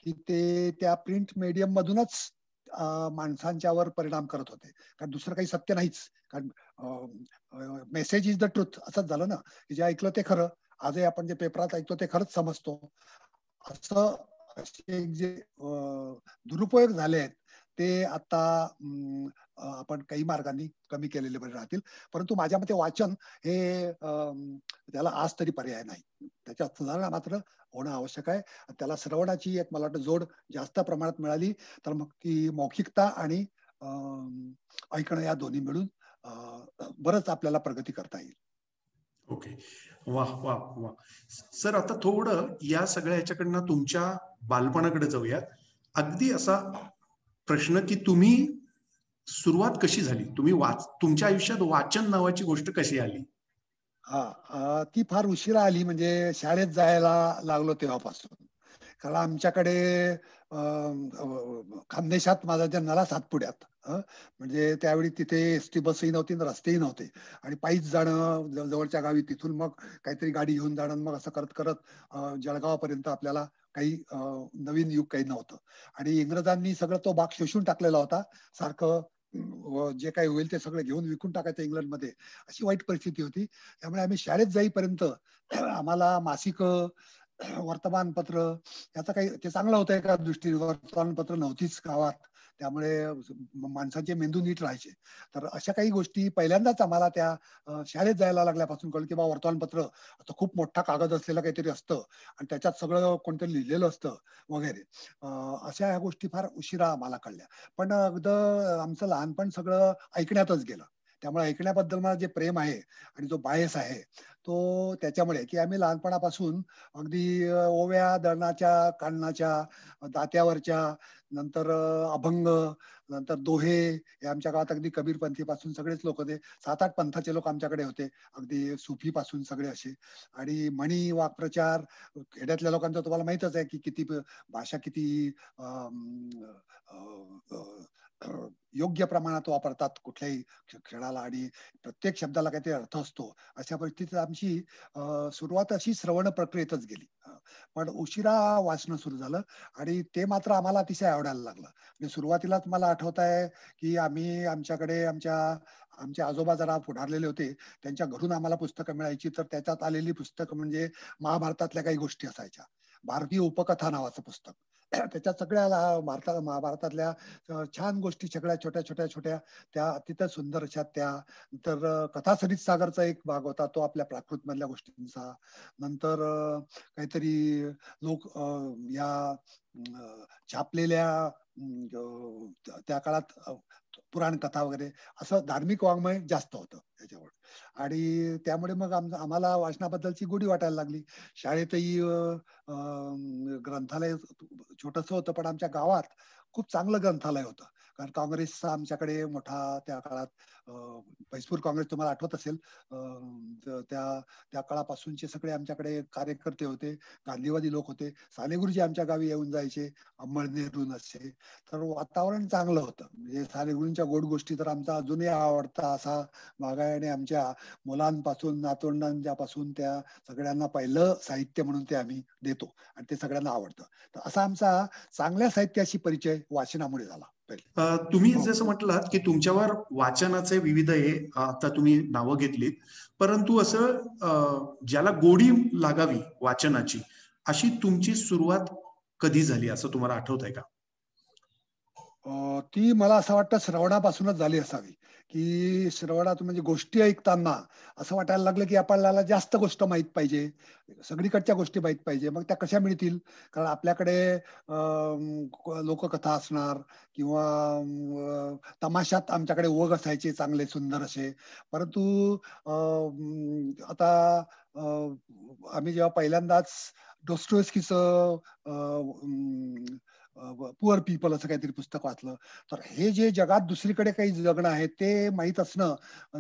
की ते त्या प्रिंट मीडियम मधूनच माणसांच्यावर परिणाम करत होते. कारण दुसरं काही सत्य नाहीच. कारण मेसेज इज द ट्रुथ असंच झालं ना की जे ऐकलं ते खरं. आजही आपण जे पेपरात ऐकतो ते खरंच समजतो. असं असे जे दुरुपयोग झाले आहेत ते आता आपण काही मार्गांनी कमी केलेले बरे राहतील. परंतु माझ्या मते वाचन हे त्याला आज तरी पर्याय नाही. त्याच्यात सुधारणा मात्र होणं आवश्यक आहे. त्याला श्रवणाची एक मला वाटतं जोड जास्त प्रमाणात मिळाली तर मग ती मौखिकता आणि ऐकणं या दोन्ही मिळून बरंच आपल्याला प्रगती करता येईल. ओके. वा वा वा सर आता थोडं या सगळ्या ह्याच्याकडनं तुमच्या बालपणाकडे जाऊयात. अगदी असा प्रश्न की तुम्ही सुरुवात कशी झाली? तुम्ही वाच तुमच्या आयुष्यात वाचन नावाची गोष्ट कशी आली? हा ती फार उशिरा आली. म्हणजे शाळेत जायला लागलो तेव्हापासून. कारण आमच्याकडे खानदेशात माझा जन्म झाला सातपुड्यात म्हणजे त्यावेळी तिथे एस टी बसही नव्हती रस्तेही नव्हते. आणि पायीच जाणं जवळच्या गावी तिथून मग काहीतरी गाडी घेऊन जाणं मग असं करत करत जळगावापर्यंत आपल्याला काही नवीन युग काही नव्हतं. आणि इंग्रजांनी सगळं तो भाग शोषून टाकलेला होता. सारखं जे काही होईल ते सगळं घेऊन विकून टाकायचं इंग्लंडमध्ये. अशी वाईट परिस्थिती होती. त्यामुळे आम्ही शाळेत जाईपर्यंत आम्हाला मासिक वर्तमानपत्र याचा काही ते चांगलं होतं एका दृष्टीने. वर्तमानपत्र नव्हतीच गावात. त्यामुळे माणसाचे मेंदू नीट राहायचे. तर अशा काही गोष्टी पहिल्यांदाच आम्हाला त्या शाळेत जायला लागल्यापासून कळलं की बा वर्तमानपत्र आता खूप मोठा कागद असलेलं काहीतरी असतं. आणि त्याच्यात सगळं कोणतरी लिहिलेलं असतं वगैरे. अशा ह्या गोष्टी फार उशिरा आम्हाला कळल्या. पण अगदी आमचं लहानपण सगळं ऐकण्यातच गेलं. त्यामुळे ऐकण्याबद्दल मला जे प्रेम आहे आणि जो बायस आहे तो त्याच्यामुळे की आम्ही लहानपणापासून अगदी ओव्या दळणाच्या कानणाच्या दात्यावरच्या नंतर अभंग नंतर दोहे हे आमच्या काळात अगदी कबीरपंथीपासून सगळेच लोक होते. सात आठ पंथाचे लोक आमच्याकडे होते. अगदी सुफीपासून सगळे असे. आणि म्हणी वाक्प्रचार खेड्यातल्या लोकांचं तुम्हाला माहितच आहे की किती भाषा किती योग्य प्रमाणात वापरतात कुठल्याही क्षणाला आणि प्रत्येक शब्दाला काहीतरी अर्थ असतो. अशा परिस्थितीत आमची सुरुवात अशी श्रवण प्रक्रियेतच गेली. पण उशिरा वाचणं सुरू झालं आणि ते मात्र आम्हाला अतिशय आवडायला लागलं. म्हणजे सुरुवातीलाच मला आठवत आहे की आम्ही आमच्याकडे आमच्या आमचे आजोबा जरा पुढारलेले होते. त्यांच्या घरून आम्हाला पुस्तकं मिळायची. तर त्याच्यात आलेली पुस्तकं म्हणजे महाभारतातल्या काही गोष्टी असायच्या. भारतीय उपकथा नावाचं पुस्तक. त्याच्यात सगळ्याला भारतात महाभारतातल्या छान गोष्टी सगळ्या छोट्या छोट्या छोट्या त्या अतिशय सुंदर अशा त्या. नंतर कथासरित सागरचा एक भाग होता तो आपल्या प्राकृत मधल्या गोष्टींचा. नंतर काहीतरी लोक या छापलेल्या त्या काळात पुराण कथा वगैरे असं धार्मिक वाङ्मय जास्त होतं त्याच्यावर आणि त्यामुळे मग आम्हाला वाचनाबद्दलची गोडी वाटायला लागली. शाळेतही ग्रंथालय छोटस होतं पण आमच्या गावात खूप चांगलं ग्रंथालय होतं. कारण काँग्रेसचा आमच्याकडे मोठा त्या काळात पैसपूर काँग्रेस तुम्हाला आठवत असेल त्या त्या काळापासूनचे सगळे आमच्याकडे कार्यकर्ते होते गांधीवादी लोक होते. सानेगुरुजी आमच्या गावी येऊन जायचे अंमळनेरून असे तर वातावरण चांगलं होतं. म्हणजे सानेगुरूंच्या गोड गोष्टी तर आमचा अजूनही आवडता असा बागायने आमच्या मुलांपासून नातवंडांच्यापासून त्या सगळ्यांना पहिलं साहित्य म्हणून ते आम्ही देतो आणि ते सगळ्यांना आवडतं. तर असा आमचा चांगल्या साहित्याशी परिचय वाचनामुळे झाला. तुम्ही जसं म्हटलात की तुमच्यावर वाचनाचे विविध हे आता तुम्ही नावं घेतलीत. परंतु असं ज्याला गोडी लागावी वाचनाची अशी तुमची सुरुवात कधी झाली? असं तुम्हाला आठवत आहे का? ती मला असं वाटतं श्रवणापासूनच झाली असावी. की श्रवणात म्हणजे गोष्टी ऐकताना असं वाटायला लागलं की आपल्याला जास्त गोष्ट माहीत पाहिजे. सगळीकडच्या गोष्टी माहीत पाहिजे. मग त्या कशा मिळतील? कारण आपल्याकडे लोककथा असणार किंवा तमाशात आमच्याकडे ओघ असायचे चांगले सुंदर असे. परंतु आता आम्ही जेव्हा पहिल्यांदाच डोस्टोस्कीचं पुअर पीपल असं काहीतरी पुस्तक वाचलं. तर हे जे जगात दुसरीकडे काही जगणं आहे ते माहीत असणं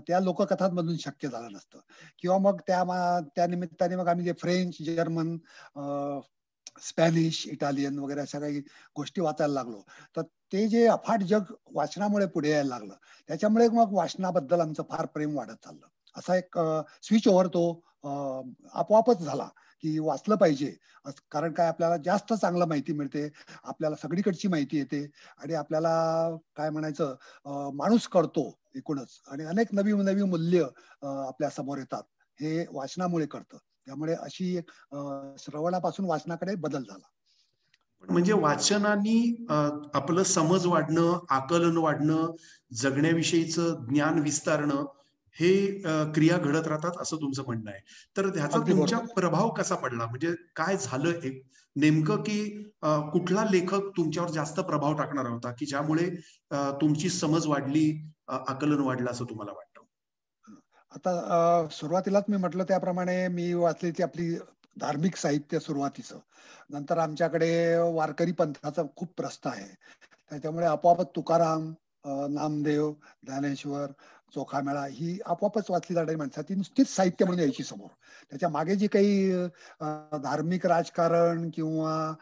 त्या लोककथांमधून शक्य झालं नसतं. किंवा मग त्या त्या निमित्ताने मग आम्ही जे फ्रेंच जर्मन स्पॅनिश इटालियन वगैरे अशा काही गोष्टी वाचायला लागलो. तर ते जे अफाट जग वाचनामुळे पुढे यायला लागलं. त्याच्यामुळे मग वाचनाबद्दल आमचं फार प्रेम वाढत चाललं. असा एक स्विच ओव्हर तो आपोआपच झाला. की वाचलं पाहिजे. कारण काय आपल्याला जास्त चांगलं माहिती मिळते आपल्याला सगळीकडची माहिती येते आणि आपल्याला काय म्हणायचं माणूस कळतो एकूणच आणि अनेक नवी नवी मूल्य आपल्यासमोर येतात. हे वाचनामुळे कळतं. त्यामुळे अशी एक श्रवणापासून वाचनाकडे बदल झाला. म्हणजे वाचनाने आपलं समज वाढणं आकलन वाढणं जगण्याविषयीचं ज्ञान विस्तारणं हे क्रिया घडत राहतात असं तुमचं म्हणणं आहे. तर ह्याचा तुमच्या प्रभाव कसा पडला? म्हणजे काय झालं एक? नेमकं की कुठला लेखक तुमच्यावर जास्त प्रभाव टाकणार होता? की ज्यामुळे तुमची समज वाढली आकलन वाढलं असं तुम्हाला वाटतं? आता सुरुवातीलाच मी म्हटलं त्याप्रमाणे मी वाचलेली आपली धार्मिक साहित्य सुरुवातीचं. नंतर आमच्याकडे वारकरी पंथाचा खूप प्रस्थ आहे. त्याच्यामुळे आपोआपच तुकाराम नामदेव ज्ञानेश्वर चोखामेळा ही आपोआपच वाचली जाणारी माणसं ती नुसतीच साहित्य म्हणून यायची समोर. त्याच्यामागे जे काही धार्मिक राजकारण किंवा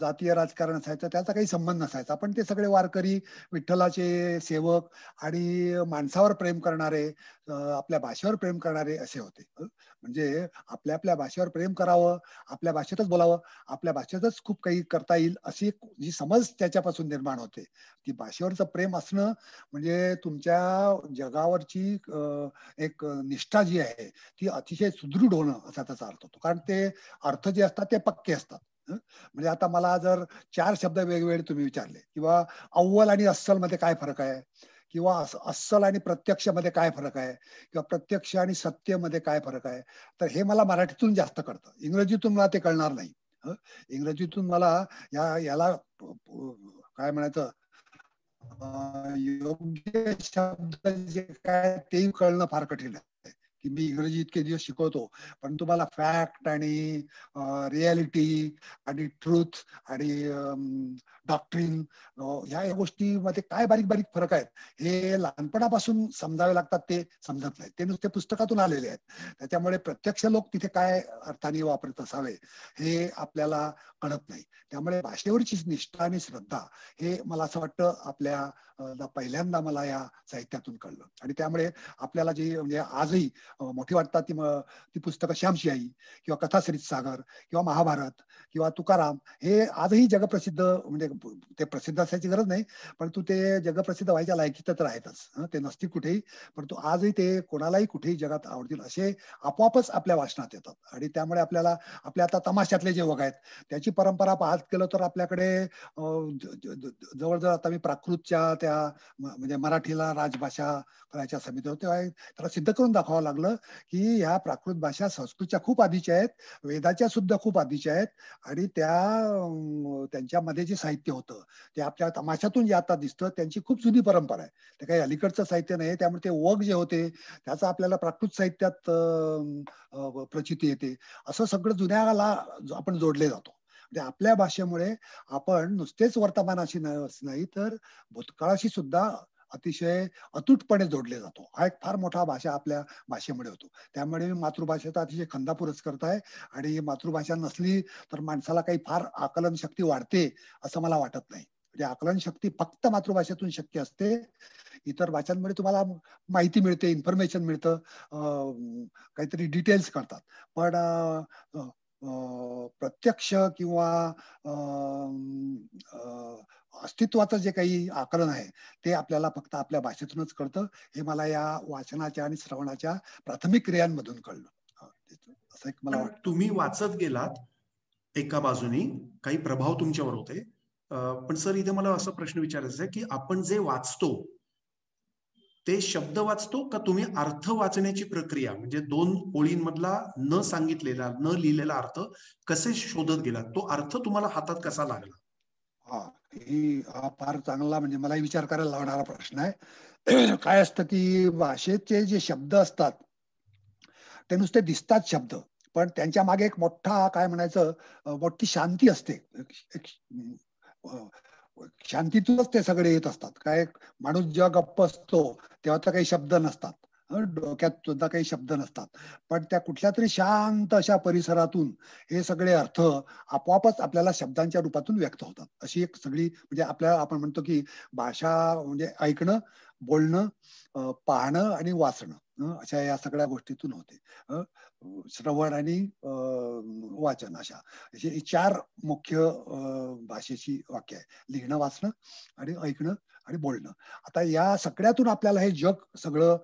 जातीय राजकारण असायचं त्याचा काही संबंध नसायचा. पण ते सगळे वारकरी विठ्ठलाचे सेवक आणि माणसावर प्रेम करणारे आपल्या भाषेवर प्रेम करणारे असे होते. म्हणजे आपल्या आपल्या भाषेवर प्रेम करावं आपल्या भाषेतच बोलावं आपल्या भाषेतच खूप काही करता येईल अशी जी समज त्याच्यापासून निर्माण होते. ती भाषेवरचं प्रेम असणं म्हणजे तुमच्या जगावरची एक निष्ठा जी आहे ती अतिशय सुदृढ होणं असा त्याचा अर्थ होतो. कारण ते अर्थ जे असतात ते पक्के असतात. म्हणजे आता मला जर चार शब्द वेगवेगळे तुम्ही विचारले किंवा अव्वल आणि अस्सलमध्ये काय फरक आहे? किंवा अस्सल आणि प्रत्यक्षमध्ये काय फरक आहे? किंवा प्रत्यक्ष आणि सत्यमध्ये काय फरक आहे? तर हे मला मराठीतून जास्त कळतं. इंग्रजीतून मला ते कळणार नाही. इंग्रजीतून मला या याला काय म्हणायचं? योग्य शब्द जे काय ते कळणं फार कठीण आहे. की मी इंग्रजी इतके दिवस शिकवतो पण तुम्हाला फॅक्ट आणि रियालिटी आणि ट्रूथ आणि डॉक्ट्रिन ह्या गोष्टीमध्ये काय बारीक बारीक फरक आहेत हे लहानपणापासून समजावे लागतात ते समजत नाही ते नुसते पुस्तकातून आलेले आहेत. त्याच्यामुळे प्रत्यक्ष लोक तिथे काय अर्थाने वापरत असावे हे आपल्याला कळत नाही. त्यामुळे भाषेवरची निष्ठा आणि श्रद्धा हे मला असं वाटतं आपल्या पहिल्यांदा मला या साहित्यातून कळलं. आणि त्यामुळे आपल्याला जी म्हणजे आजही मोठी वाटतात ती ती पुस्तकं श्यामशी आई किंवा कथाश्रीत सागर किंवा महाभारत किंवा तुकाराम हे आजही जगप्रसिद्ध म्हणजे ते प्रसिद्ध असायची गरज नाही. परंतु ते जगप्रसिद्ध व्हायच्या लायकीत तर आहेतच ते नसतील कुठेही. परंतु आजही ते कोणालाही कुठेही जगात आवडतील असे आपोआपच आपल्या वाचनात येतात. आणि त्यामुळे आपल्याला आपल्या आता तमाशातले जे वग आहेत त्याची परंपरा पाहत गेलो तर आपल्याकडे जवळजवळ आता मी प्राकृतच्या त्या म्हणजे मराठीला राजभाषा करायच्या समिती होते त्याला सिद्ध करून दाखवावं लागलं की ह्या प्राकृत भाषा संस्कृतच्या खूप आधीच्या आहेत वेदाच्या सुद्धा खूप आधीच्या आहेत. आणि त्या त्यांच्यामध्ये जे साहित्य होतं. ते आपल्या तमाशातून जे आता दिसतं त्यांची खूप जुनी परंपरा आहे. ते काही अलीकडचं साहित्य नाही त्यामुळे ते वग जे होते त्याचा आपल्याला प्राकृत साहित्यात प्रचिती येते. असं सगळं जुन्याला आपण जोडले जातो. म्हणजे आपल्या भाषेमुळे आपण नुसतेच वर्तमानाशी नाही तर भूतकाळाशी सुद्धा अतिशय अतूटपणे जोडले जातो. हा एक फार मोठा भाषा आपल्या भाषेमुळे होतो. त्यामुळे मी मातृभाषेचा अतिशय खंदापूरच करत आहे आणि मातृभाषा नसली तर माणसाला काही फार आकलन शक्ती वाढते असं मला वाटत नाही. म्हणजे आकलन शक्ती फक्त मातृभाषेतून शक्य असते. इतर भाषांमध्ये तुम्हाला माहिती मिळते इन्फॉर्मेशन मिळतं काहीतरी डिटेल्स करतात. पण प्रत्यक्ष किंवा अस्तित्वाचं जे काही आकलन आहे ते आपल्याला फक्त आपल्या भाषेतूनच कळतं. हे मला या वाचनाच्या आणि श्रवणाच्या प्राथमिक क्रियांमधून कळलं. असं एक मला तुम्ही वाचत गेलात एका बाजूनी काही प्रभाव तुमच्यावर होते. पण सर इथे मला असा प्रश्न विचारायचा आहे की आपण जे वाचतो ते शब्द वाचतो का तुम्ही अर्थ वाचण्याची प्रक्रिया म्हणजे दोन ओळींमधला न सांगितलेला न लिहिलेला अर्थ कसे शोधत गेला तो अर्थ तुम्हाला हातात कसा लागला? ही हा फार चांगला म्हणजे मला विचार करायला लावणारा प्रश्न आहे. काय असतं की भाषेचे जे शब्द असतात ते नुसते दिसतात शब्द पण त्यांच्या मागे एक मोठा काय म्हणायचं मोठी शांती असते. शांतीतूनच ते सगळे येत असतात. काय माणूस जेव्हा गप्प असतो तेव्हा तर काही शब्द नसतात. डोक्यात सुद्धा काही शब्द नसतात. पण त्या कुठल्या तरी शांत अशा परिसरातून हे सगळे अर्थ आपोआपच आपल्याला शब्दांच्या रूपातून व्यक्त होतात. अशी एक सगळी म्हणजे आपल्याला आपण म्हणतो की भाषा म्हणजे ऐकणं बोलणं पाहणं आणि वाचणं अशा या सगळ्या गोष्टीतून होते. श्रवण आणि वाचन अशा. अशी चार मुख्य भाषेची वाक्य आहे. लिहिणं वाचणं आणि ऐकणं आणि बोलणं. आता या सगळ्यातून आपल्याला हे जग सगळं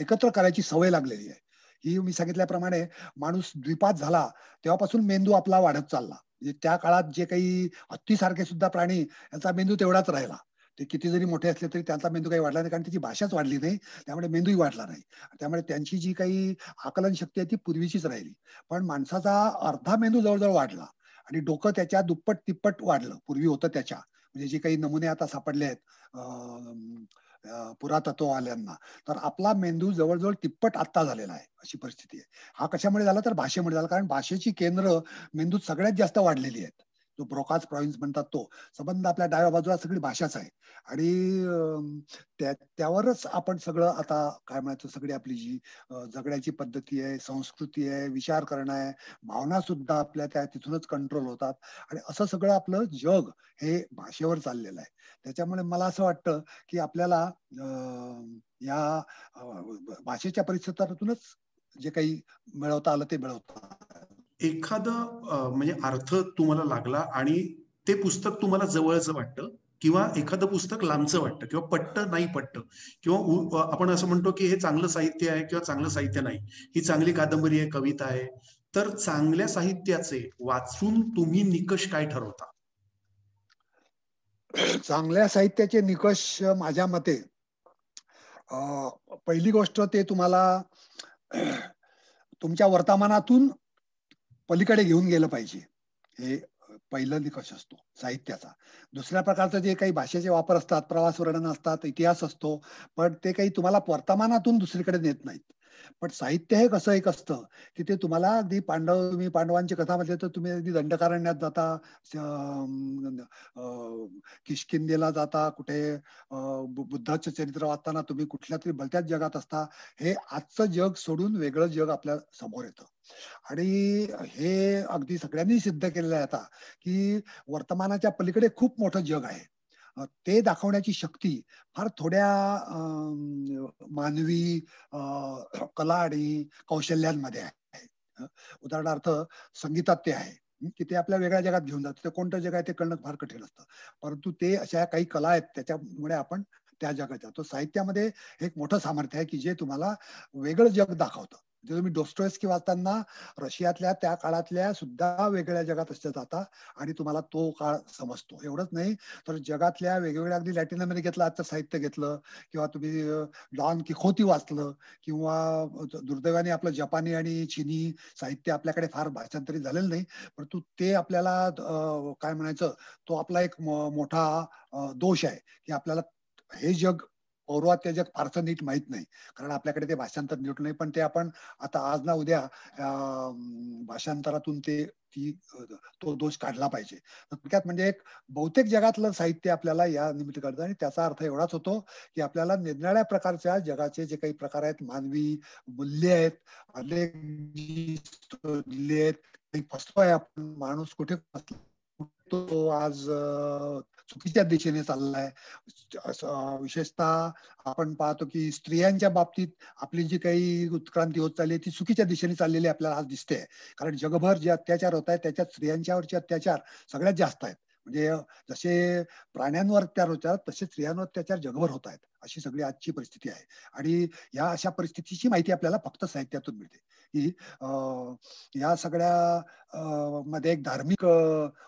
एकत्र करायची सवय लागलेली आहे. ही मी सांगितल्याप्रमाणे माणूस द्विपात झाला तेव्हापासून मेंदू आपला वाढत चालला. म्हणजे त्या काळात जे काही हत्तीसारखे सुद्धा प्राणी यांचा मेंदू तेवढाच राहिला. ते किती जरी मोठे असले तरी त्यांचा मेंदू काही वाढला नाही कारण त्याची भाषाच वाढली नाही. त्यामुळे मेंदूही वाढला नाही. त्यामुळे त्यांची जी काही आकलन शक्ती आहे ती पूर्वीचीच राहिली. पण माणसाचा अर्धा मेंदू जवळजवळ वाढला. आणि डोकं त्याच्या दुप्पट तिप्पट वाढलं. पूर्वी होतं त्याच्या. म्हणजे जे काही नमुने आता सापडले आहेत पुरातत्ववाल्यांना तर आपला मेंदू जवळजवळ तिप्पट आत्ता झालेला आहे अशी परिस्थिती आहे. हा कशामुळे झाला? तर भाषेमुळे झाला. कारण भाषेची केंद्र मेंदूत सगळ्यात जास्त वाढलेली आहेत. जो ब्रोकाज प्रॉव्हिन्स म्हणतात तो संबंध आपल्या डाव्या बाजूला सगळी भाषाच आहे. आणि त्यावरच आपण सगळं आता काय म्हणायचं सगळी आपली जी जगण्याची पद्धती आहे संस्कृती आहे विचार करणं आहे भावना सुद्धा आपल्या त्या तिथूनच कंट्रोल होतात. आणि असं सगळं आपलं जग हे भाषेवर चाललेलं आहे. त्याच्यामुळे मला असं वाटतं की आपल्याला या भाषेच्या परिस्थितीतूनच जे काही मिळवता आलं ते मिळवता एखादं म्हणजे अर्थ तुम्हाला लागला आणि ते पुस्तक तुम्हाला जवळचं वाटतं किंवा एखादं पुस्तक लांबचं वाटतं किंवा पट्ट नाही पट्ट किंवा आपण असं म्हणतो की हे चांगलं साहित्य आहे किंवा चांगलं साहित्य नाही. ही चांगली कादंबरी आहे कविता आहे. तर चांगल्या साहित्याचे वाचून तुम्ही निकष काय ठरवता? चांगल्या साहित्याचे निकष माझ्या मते पहिली गोष्ट ते तुम्हाला तुमच्या वर्तमानातून पलीकडे घेऊन गेलं पाहिजे. हे पहिलं निकष असतो साहित्याचा. दुसऱ्या प्रकारचं जे काही भाषेचे वापर असतात प्रवास वर्णन असतात इतिहास असतो पण ते काही तुम्हाला वर्तमानातून दुसरीकडे नेत नाहीत. पण साहित्य हे कसं एक असतं की ते तुम्हाला अगदी पांडव तुम्ही पांडवांची कथा म्हटली तर तुम्ही अगदी दंडकारण्यात जाता किशकिंदेला जाता कुठे बुद्धाचं चरित्र वाचताना तुम्ही कुठल्या तरी भलत्याच जगात असता हे आजचं जग सोडून वेगळं जग आपल्यासमोर येतं. आणि हे अगदी सगळ्यांनी सिद्ध केलेलं आहे आता की वर्तमानाच्या पलीकडे खूप मोठं जग आहे. ते दाखवण्याची शक्ती फार थोड्या मानवी कला आणि कौशल्यांमध्ये आहे. उदाहरणार्थ संगीतात ते आहे की ते आपल्या वेगळ्या जगात घेऊन जातं. ते कोणतं जग आहे ते कळणं फार कठीण असतं. परंतु ते अशा काही कला आहेत त्याच्यामुळे आपण त्या जगात जातो. साहित्यामध्ये एक मोठं सामर्थ्य आहे की जे तुम्हाला वेगळं जग दाखवतं. तुम्ही डोस्टोएस्की वाचताना रशियातल्या त्या काळातल्या सुद्धा वेगळ्या जगात असं जाता आणि तुम्हाला तो काळ समजतो. एवढंच नाही तर जगातल्या वेगवेगळ्या अगदी लॅटिन अमेरिकेतलं आजचं साहित्य घेतलं किंवा तुम्ही डॉन किखोती वाचलं किंवा दुर्दैवाने आपलं जपानी आणि चिनी साहित्य आपल्याकडे फार भाषांतरित झालेलं नाही परंतु ते आपल्याला काय म्हणायचं तो आपला एक मोठा दोष आहे की आपल्याला हे जग पौर्वात्य जग फारसं नीट माहीत नाही. कारण आपल्याकडे ते भाषांतर नीट नाही पण ते आपण आता आज ना उद्या भाषांतरातून ते ती तो दोष काढला पाहिजे. थोडक्यात म्हणजे एक बहुतेक जगातलं साहित्य आपल्याला या निमित्त करतं आणि त्याचा अर्थ एवढाच होतो की आपल्याला निरनिळ्या प्रकारच्या जगाचे जे काही प्रकार आहेत मानवी मूल्य आहेत अनेक आहेत फसतोय आपण माणूस कुठे तो आज चुकीच्या दिशेने चाललाय. विशेषतः आपण पाहतो की स्त्रियांच्या बाबतीत आपली जी काही उत्क्रांती होत चालली ती चुकीच्या दिशेने चाललेली आपल्याला आज दिसते. कारण जगभर जे अत्याचार होत आहेत त्याच्यात स्त्रियांच्यावरचे अत्याचार सगळ्यात जास्त आहेत. म्हणजे जसे प्राण्यांवर अत्याचार होतात तसे स्त्रियांवर अत्याचार जगभर होत आहेत. अशी सगळी आजची परिस्थिती आहे. आणि या अशा परिस्थितीची माहिती आपल्याला फक्त साहित्यातून मिळते. की या सगळ्या मध्ये एक धार्मिक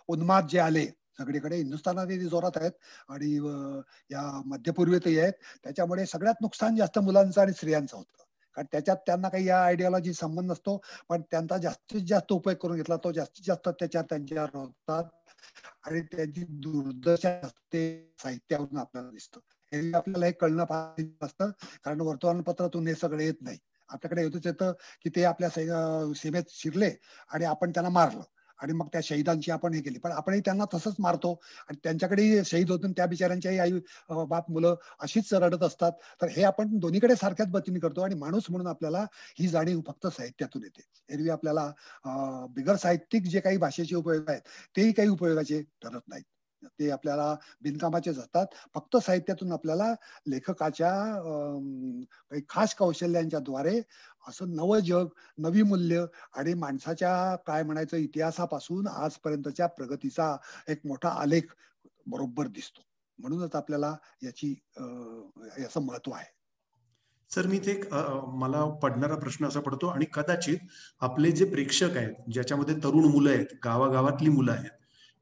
उन्माद जे आले सगळीकडे हिंदुस्थानात जोरात आहेत आणि या मध्यपूर्वेतही आहेत. त्याच्यामुळे सगळ्यात नुकसान जास्त मुलांचं आणि स्त्रियांचं होतं. कारण त्याच्यात त्यांना काही या आयडिओलॉजी संबंध नसतो. पण त्यांचा जास्तीत जास्त उपयोग करून घेतला तो जास्तीत जास्त अत्याचार त्यांच्यावर होतात आणि त्यांची दुर्दशा असते साहित्यावरून आपल्याला दिसतं. हे आपल्याला हे कळणं फार असतं. कारण वर्तमानपत्रातून हे सगळं येत नाही. आपल्याकडे येतच येतं की ते आपल्या सीमेत शिरले आणि आपण त्यांना मारलं. आणि मग त्या शहीदांची आपण हे केली. पण आपणही त्यांना तसंच मारतो आणि त्यांच्याकडे शहीद होतून त्या बिचाऱ्यांच्याही आई बाप मुलं अशीच रडत असतात. तर हे आपण दोन्हीकडे सारख्याच बतीने करतो आणि माणूस म्हणून आपल्याला ही जाणीव फक्त साहित्यातून येते. एरवी आपल्याला बिगर साहित्यिक जे काही भाषेचे उपयोग आहेत तेही काही उपयोगाचे ठरत नाहीत. ते आपल्याला बिनकामाचे जातात. फक्त साहित्यातून आपल्याला लेखकाच्या काही खास कौशल्यांच्या द्वारे असं नवं जग नवी मूल्य आणि माणसाच्या काय म्हणायचं इतिहासापासून आजपर्यंतच्या प्रगतीचा एक मोठा आलेख बरोबर दिसतो. म्हणूनच आपल्याला याची याचं महत्त्व आहे. सर मी ते मला पडणारा प्रश्न असा पडतो आणि कदाचित आपले जे प्रेक्षक आहेत ज्याच्यामध्ये तरुण मुलं आहेत गावागावातली मुलं आहेत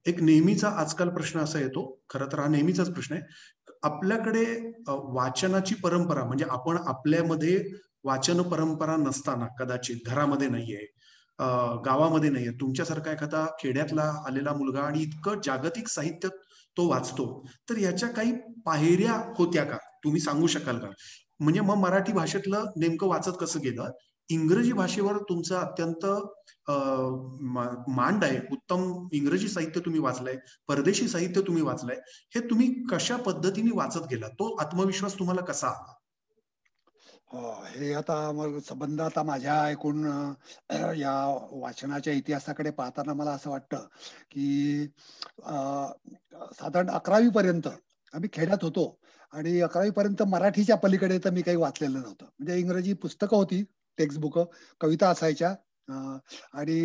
एक नेहमीचा आजकाल प्रश्न असा येतो खरं तर हा नेहमीचाच प्रश्न आहे. आपल्याकडे वाचनाची परंपरा म्हणजे आपण आपल्यामध्ये वाचन परंपरा नसताना कदाचित घरामध्ये नाहीये गावामध्ये नाहीये तुमच्यासारखा एखादा खेड्यातला आलेला मुलगा आणि इतकं जागतिक साहित्य तो वाचतो तर याच्या काही पायऱ्या होत्या का? तुम्ही सांगू शकाल का? म्हणजे मग मराठी भाषेतलं नेमकं वाचत कसं गेलं? इंग्रजी भाषेवर तुमचा अत्यंत मांड आहे. उत्तम इंग्रजी साहित्य तुम्ही वाचलंय परदेशी साहित्य तुम्ही वाचलंय. हे तुम्ही कशा पद्धतीने वाचत गेला? तो आत्मविश्वास तुम्हाला कसा आला? हे आता मग संबंध आता माझ्या ऐकून या वाचनाच्या इतिहासाकडे पाहताना मला असं वाटतं की साधारण अकरावी पर्यंत आम्ही खेड्यात होतो. आणि अकरावी पर्यंत मराठीच्या पलीकडे तर मी काही वाचलेलं नव्हतं. म्हणजे इंग्रजी पुस्तकं होती. टेक्स्ट बुक कविता असायच्या. आणि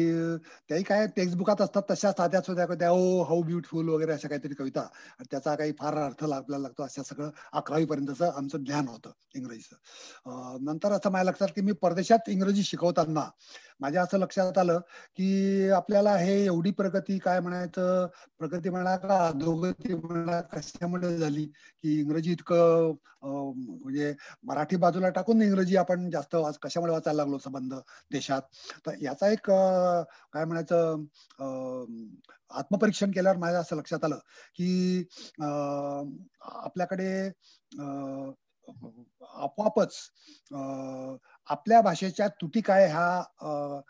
त्याही काय टेक्स्टबुकात असतात तशा साध्या सुद्धा त्या ओ हाऊ ब्युटिफुल वगैरे अशा काहीतरी कविता. त्याचा काही फार अर्थ आपल्याला लागतो अशा सगळं अकरावी पर्यंतचं आमचं ज्ञान होतं इंग्रजीचं. नंतर असं माझ्या लक्षात की मी परदेशात इंग्रजी शिकवताना माझ्या असं लक्षात आलं की आपल्याला हे एवढी प्रगती काय म्हणायचं प्रगती म्हणा का? अधोगती म्हणा कशामुळे झाली? की इंग्रजी इतकं म्हणजे मराठी बाजूला टाकून इंग्रजी आपण जास्त कशामुळे वाचायला लागलो संबंध देशात? तर याचा एक काय म्हणायचं आत्मपरीक्षण केल्यावर माझ्या असं लक्षात आलं की आपल्याकडे आपोआपच आपल्या भाषेच्या तुटी काय ह्या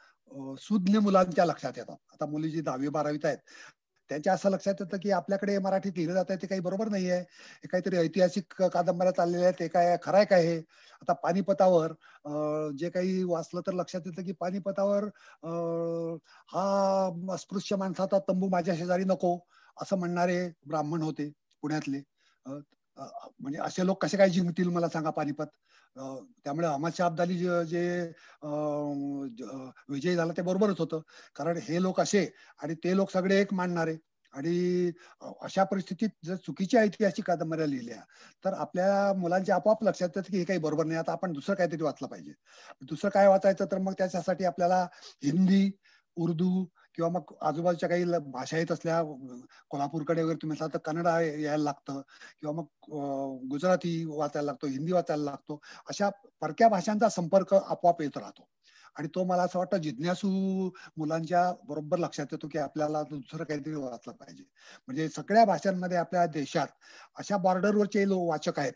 सुज्ञ मुलांच्या लक्षात येतात. आता मुली जी दहावी बारावीत आहेत त्यांच्या असं लक्षात येतं की आपल्याकडे मराठीत लिहिलं जात आहे ते काही बरोबर नाही आहे हे काहीतरी ऐतिहासिक कादंबऱ्या चाललेल्या आहेत ते काय खराय काय हे? आता पानिपतावर जे काही वाचलं तर लक्षात येतं की पानिपतावर हा अस्पृश्य माणसाचा तंबू माझ्या शेजारी नको असं म्हणणारे ब्राह्मण होते पुण्यातले. म्हणजे असे लोक कसे काय जिंकतील मला सांगा पानिपत? त्यामुळे अहमद शाह अब्दाली जे विजयी झाला ते बरोबरच होतं. कारण हे लोक असे आणि ते लोक सगळे एक मांडणारे आणि अशा परिस्थितीत जर चुकीची ऐतिहासिक कादंबऱ्या लिहिल्या तर आपल्या मुलांच्या आपोआप लक्षात येतं की हे काही बरोबर नाही. आता आपण दुसरं काहीतरी वाचलं पाहिजे. दुसरं काय वाचायचं तर मग त्याच्यासाठी आपल्याला हिंदी उर्दू किंवा मग आजूबाजूच्या काही भाषा येत असल्या कोल्हापूरकडे वगैरे तुम्ही तर कन्नड यायला लागतं. किंवा मग गुजराती वाचायला लागतो हिंदी वाचायला लागतो. अशा परक्या भाषांचा संपर्क आपोआप येत राहतो. आणि तो मला असं वाटतं जिज्ञासू मुलांच्या बरोबर लक्षात येतो की आपल्याला दुसरं काहीतरी वाचलं पाहिजे. म्हणजे सगळ्या भाषांमध्ये आपल्या देशात अशा बॉर्डरवरचे लोक वाचक आहेत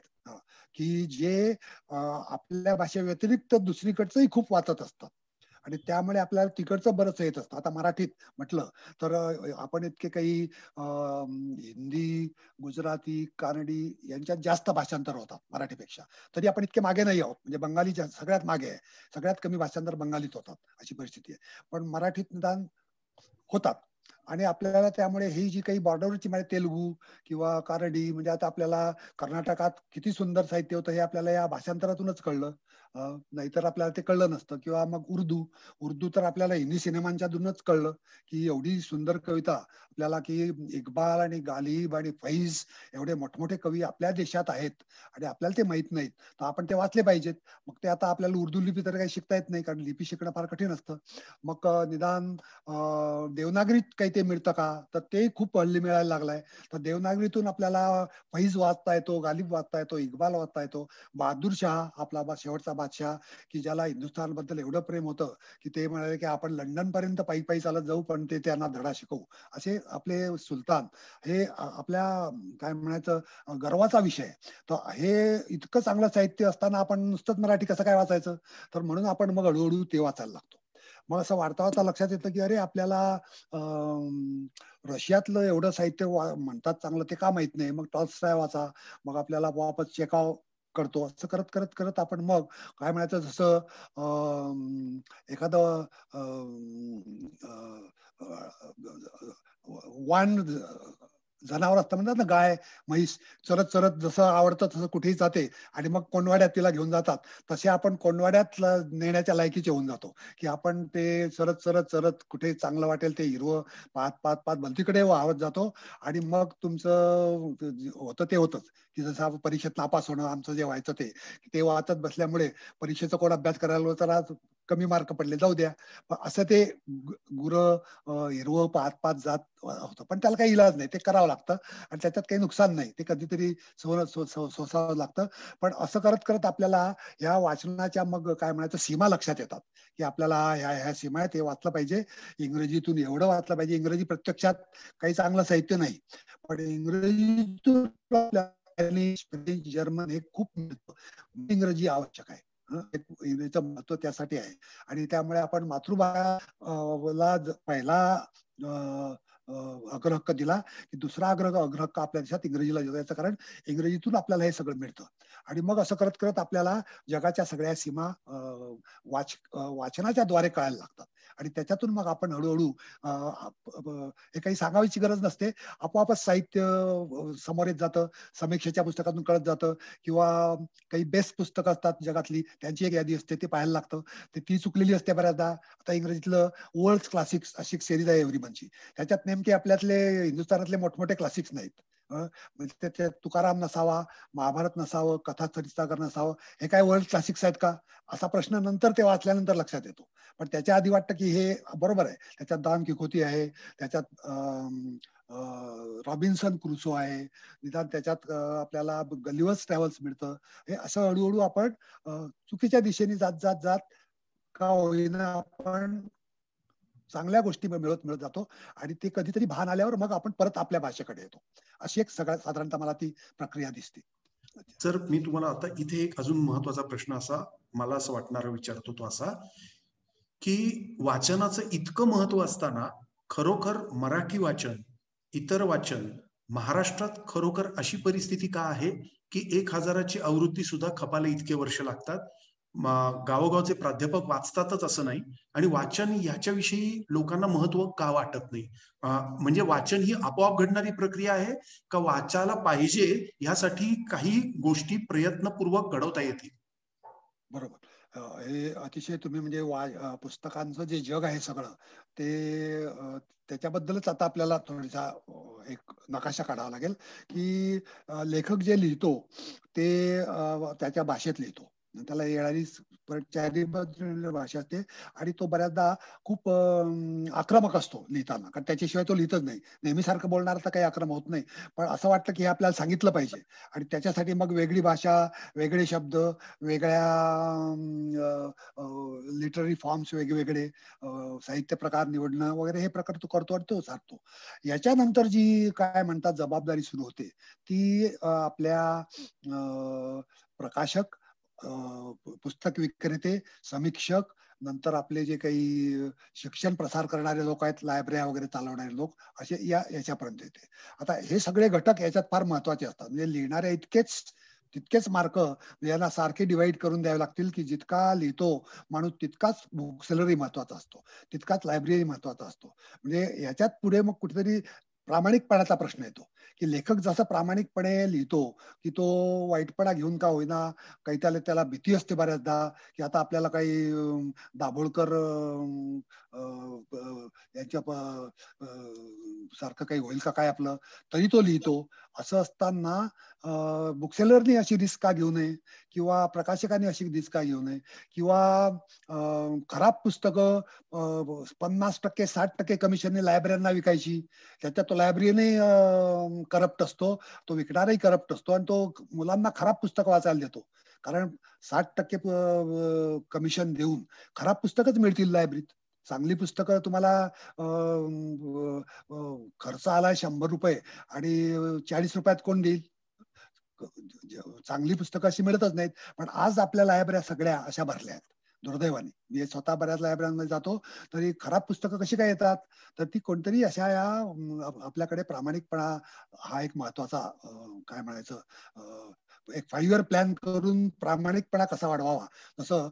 की जे आपल्या भाषे व्यतिरिक्त दुसरीकडचंही खूप वाचत असतात. आणि त्यामुळे आपल्याला तिकडचं बरंच येत असतं. आता मराठीत म्हटलं तर आपण इतके काही हिंदी गुजराती कानडी यांच्यात जास्त भाषांतर होतात मराठीपेक्षा. तरी आपण इतके मागे नाही आहोत. म्हणजे बंगालीच्या सगळ्यात मागे आहे. सगळ्यात कमी भाषांतर बंगालीत होतात अशी परिस्थिती आहे. पण मराठीत निदान होतात. आणि आपल्याला त्यामुळे ही जी काही बॉर्डरची म्हणजे तेलुगू किंवा कानडी म्हणजे आता आपल्याला कर्नाटकात किती सुंदर साहित्य होतं हे आपल्याला या भाषांतरातूनच कळलं. नाहीतर आपल्याला ते कळलं नसतं. किंवा मग उर्दू उर्दू तर आपल्याला हिंदी सिनेमांच्या दूनच कळलं की एवढी सुंदर कविता आपल्याला की इकबाल आणि गालिब आणि फैज एवढे मोठमोठे कवी आपल्या देशात आहेत आणि आपल्याला ते माहीत नाहीत. तर आपण ते वाचले पाहिजेत. मग ते आता आपल्याला उर्दू लिपी तर काही शिकता येत नाही कारण लिपी शिकणं फार कठीण असतं. मग निदान देवनागरीत काही ते मिळतं का? तर ते खूप हल्ली मिळायला लागलाय. तर देवनागरीतून आपल्याला फैज वाचता येतो गालिब वाचता येतो इकबाल वाचता येतो. बहादूर शहा आपला शेवटचा बादशाह की ज्याला हिंदुस्थानबद्दल एवढं प्रेम होतं की ते म्हणाले की आपण लंडन पर्यंत पायी पायी चालत जाऊ पण ते त्यांना धडा शिकवू. असे आपले सुलतान हे आपल्या काय म्हणायचं गर्वाचा विषय तर हे इतकं चांगलं साहित्य असताना आपण नुसतंच मराठी कसं काय वाचायचं? तर म्हणून आपण मग हळूहळू ते वाचायला लागतो. मग असं वाढता वाढता लक्षात येतं की अरे आपल्याला रशियातलं एवढं साहित्य म्हणतात चांगलं ते का माहीत नाही? मग टॉल्स्टाय वाचा. मग आपल्याला वापस चेकाव. करतो असं करत करत करत आपण मग काय म्हणायचं जसं एखादं वाण जनावर असतं म्हणतात ना गाय म्हैस चरत चरत जसं आवडतं तसं कुठेही जाते आणि मग कोंडवाड्यात तिला घेऊन जातात. तसे आपण कोंडवाड्यात नेण्याच्या लायकीचे होऊन जातो. की आपण ते चरत चरत चरत कुठे चांगलं वाटेल ते हिरवं पाहत पाहत पाहत भलतीकडे वाहत जातो आणि मग तुमचं होतं ते होतच. की जसं परीक्षेत नापास होणं आमचं जे व्हायचं ते. ते वाचत बसल्यामुळे परीक्षेचा कोण अभ्यास करायला तर आज कमी मार्क पडले जाऊ द्या. असं ते गुर हिरवं पाच पाच जात होतं. पण त्याला काही इलाज नाही. ते करावं लागतं. आणि त्याच्यात काही नुकसान नाही. ते कधीतरी सोसावं लागतं. पण असं करत करत आपल्याला ह्या वाचनाच्या मग काय म्हणायचं सीमा लक्षात येतात. की आपल्याला ह्या ह्या सीमा आहेत हे वाचलं पाहिजे. इंग्रजीतून एवढं वाचलं पाहिजे. इंग्रजी प्रत्यक्षात काही चांगलं साहित्य नाही. पण इंग्रजीतून जर्मन हे खूप इंग्रजी आवश्यक आहे. महत्त्व त्यासाठी आहे. आणि त्यामुळे आपण मातृभाषाला पहिला अग्रहक्क दिला की दुसरा अग्रह अग्रहक्क आपल्या देशात इंग्रजीला याचं कारण इंग्रजीतून आपल्याला हे सगळं मिळतं. आणि मग असं करत करत आपल्याला जगाच्या सगळ्या सीमा वाच वाचनाच्या द्वारे कळायला लागतात. आणि त्याच्यातून मग आपण हळूहळू हे काही सांगावीची गरज नसते. आपोआपच साहित्य समोर येत जातं. समीक्षेच्या पुस्तकातून कळत जातं किंवा काही बेस्ट पुस्तकं असतात जगातली त्यांची एक यादी असते ते पाहायला लागतं. ते ती चुकलेली असते बऱ्याचदा. आता इंग्रजीतलं वर्ल्ड क्लासिक्स अशी एक सिरीज आहे एव्हरीमनची त्याच्यात नेमके आपल्यातले हिंदुस्थानातले मोठमोठे क्लासिक्स नाहीत. म्हणजे तुकाराम नसावा महाभारत नसावं कथा चरितागर नसावं हे काय वर्ल्ड क्लासिक्स आहेत का? असा प्रश्न नंतर ते वाचल्यानंतर लक्षात येतो. पण त्याच्या आधी वाटतं की हे बरोबर आहे. त्याच्यात दान किकोती आहे त्याच्यात रॉबिन्सन क्रुसो आहे निदान त्याच्यात आपल्याला गलिवर्स ट्रॅव्हल्स मिळतं. हे असं हळूहळू आपण चुकीच्या दिशेने जात जात जात का होईना आपण चांगल्या गोष्टी मिळत मिळत जातो आणि ते कधीतरी भान आल्यावर मग आपण परत आपल्या भाषेकडे येतो. अशी एक सगळ्यात साधारणतः मला ती प्रक्रिया दिसते. सर मी तुम्हाला आता इथे एक अजून महत्त्वाचा प्रश्न असा मला असं वाटणार विचारतो तो असा की वाचनाचं इतकं महत्त्व असताना खरोखर मराठी वाचन इतर वाचन महाराष्ट्रात खरोखर अशी परिस्थिती का आहे की एक हजाराची आवृत्ती सुद्धा खपाला इतके वर्ष लागतात? गावोगावचे प्राध्यापक वाचतातच असं नाही. आणि वाचन ह्याच्याविषयी लोकांना महत्त्व का वाटत नाही? म्हणजे वाचन ही आपोआप घडणारी प्रक्रिया आहे का वाचायला पाहिजे यासाठी काही गोष्टी प्रयत्नपूर्वक घडवता येतील? बरोबर. हे अतिशय तुम्ही म्हणजे वा पुस्तकांचं जे जग आहे सगळं ते त्याच्याबद्दलच आता आपल्याला थोडासा एक नकाशा काढावा लागेल की लेखक जे लिहितो ते त्याच्या भाषेत लिहितो. त्याला येणारी भाषा असते आणि तो बऱ्याचदा खूप आक्रमक असतो लिहिताना. कारण त्याच्याशिवाय तो लिहितच नाही. नेहमीसारखं बोलणार तर काही आक्रमक होत नाही. पण असं वाटतं की हे आपल्याला सांगितलं पाहिजे. आणि त्याच्यासाठी मग वेगळी भाषा वेगळे शब्द वेगळ्या लिटररी फॉर्म्स वेगवेगळे साहित्य प्रकार निवडणं वगैरे हे प्रकार तो करतो आणि तो साधतो. याच्यानंतर जी काय म्हणतात जबाबदारी सुरू होते ती आपल्या प्रकाशक पुस्तक विक्रेते समीक्षक नंतर आपले जे काही शिक्षण प्रसार करणारे लोक आहेत लायब्ररी वगैरे चालवणारे लोक असे या याच्यापर्यंत येते. आता हे सगळे घटक याच्यात फार महत्त्वाचे असतात. म्हणजे लिहिणाऱ्या इतकेच तितकेच मार्क यांना सारखे डिवाइड करून द्यावे लागतील की जितका लिहितो माणूस तितकाच बुक सेलरी महत्त्वाचा असतो. तितकाच लायब्ररी महत्त्वाचा असतो. म्हणजे याच्यात पुढे मग कुठेतरी प्रामाणिकपणाचा प्रश्न येतो. की लेखक जसा प्रामाणिकपणे लिहितो की तो वाईटपणा घेऊन का होईना काही त्याला त्याला भीती असते बऱ्याचदा की आता आपल्याला काही दाभोळकर यांच्या सारखं काही होईल का काय आपलं? तरी तो लिहितो. असं असताना बुकसेलरनी अशी रिस्क का घेऊ नये? किंवा प्रकाशकांनी अशी रिस्क का घेऊ नये? किंवा खराब पुस्तकं पन्नास टक्के साठ टक्के कमिशनने लायब्ररींना विकायची. त्याच्यात तो लायब्ररीने करप्ट असतो. तो विकणारही करप्ट असतो आणि तो मुलांना खराब पुस्तक वाचायला देतो. कारण साठ टक्के कमिशन देऊन खराब पुस्तकच मिळतील लायब्ररीत चांगली पुस्तकं तुम्हाला खर्च आलाय शंभर रुपये आणि चाळीस रुपयात कोण देईल? चांगली पुस्तकं अशी मिळतच नाहीत. पण आज आपल्या लायब्रऱ्या सगळ्या अशा भरल्या आहेत. दुर्दैवाने. मी स्वतः बऱ्याच लायब्ररीमध्ये जातो तरी खराब पुस्तकं कशी काय येतात? तर ती कोणतरी अशा या आपल्याकडे प्रामाणिकपणा हा एक महत्त्वाचा काय म्हणायचं एक फाईव्ह इयर प्लॅन करून प्रामाणिकपणा कसा वाढवावा? जसं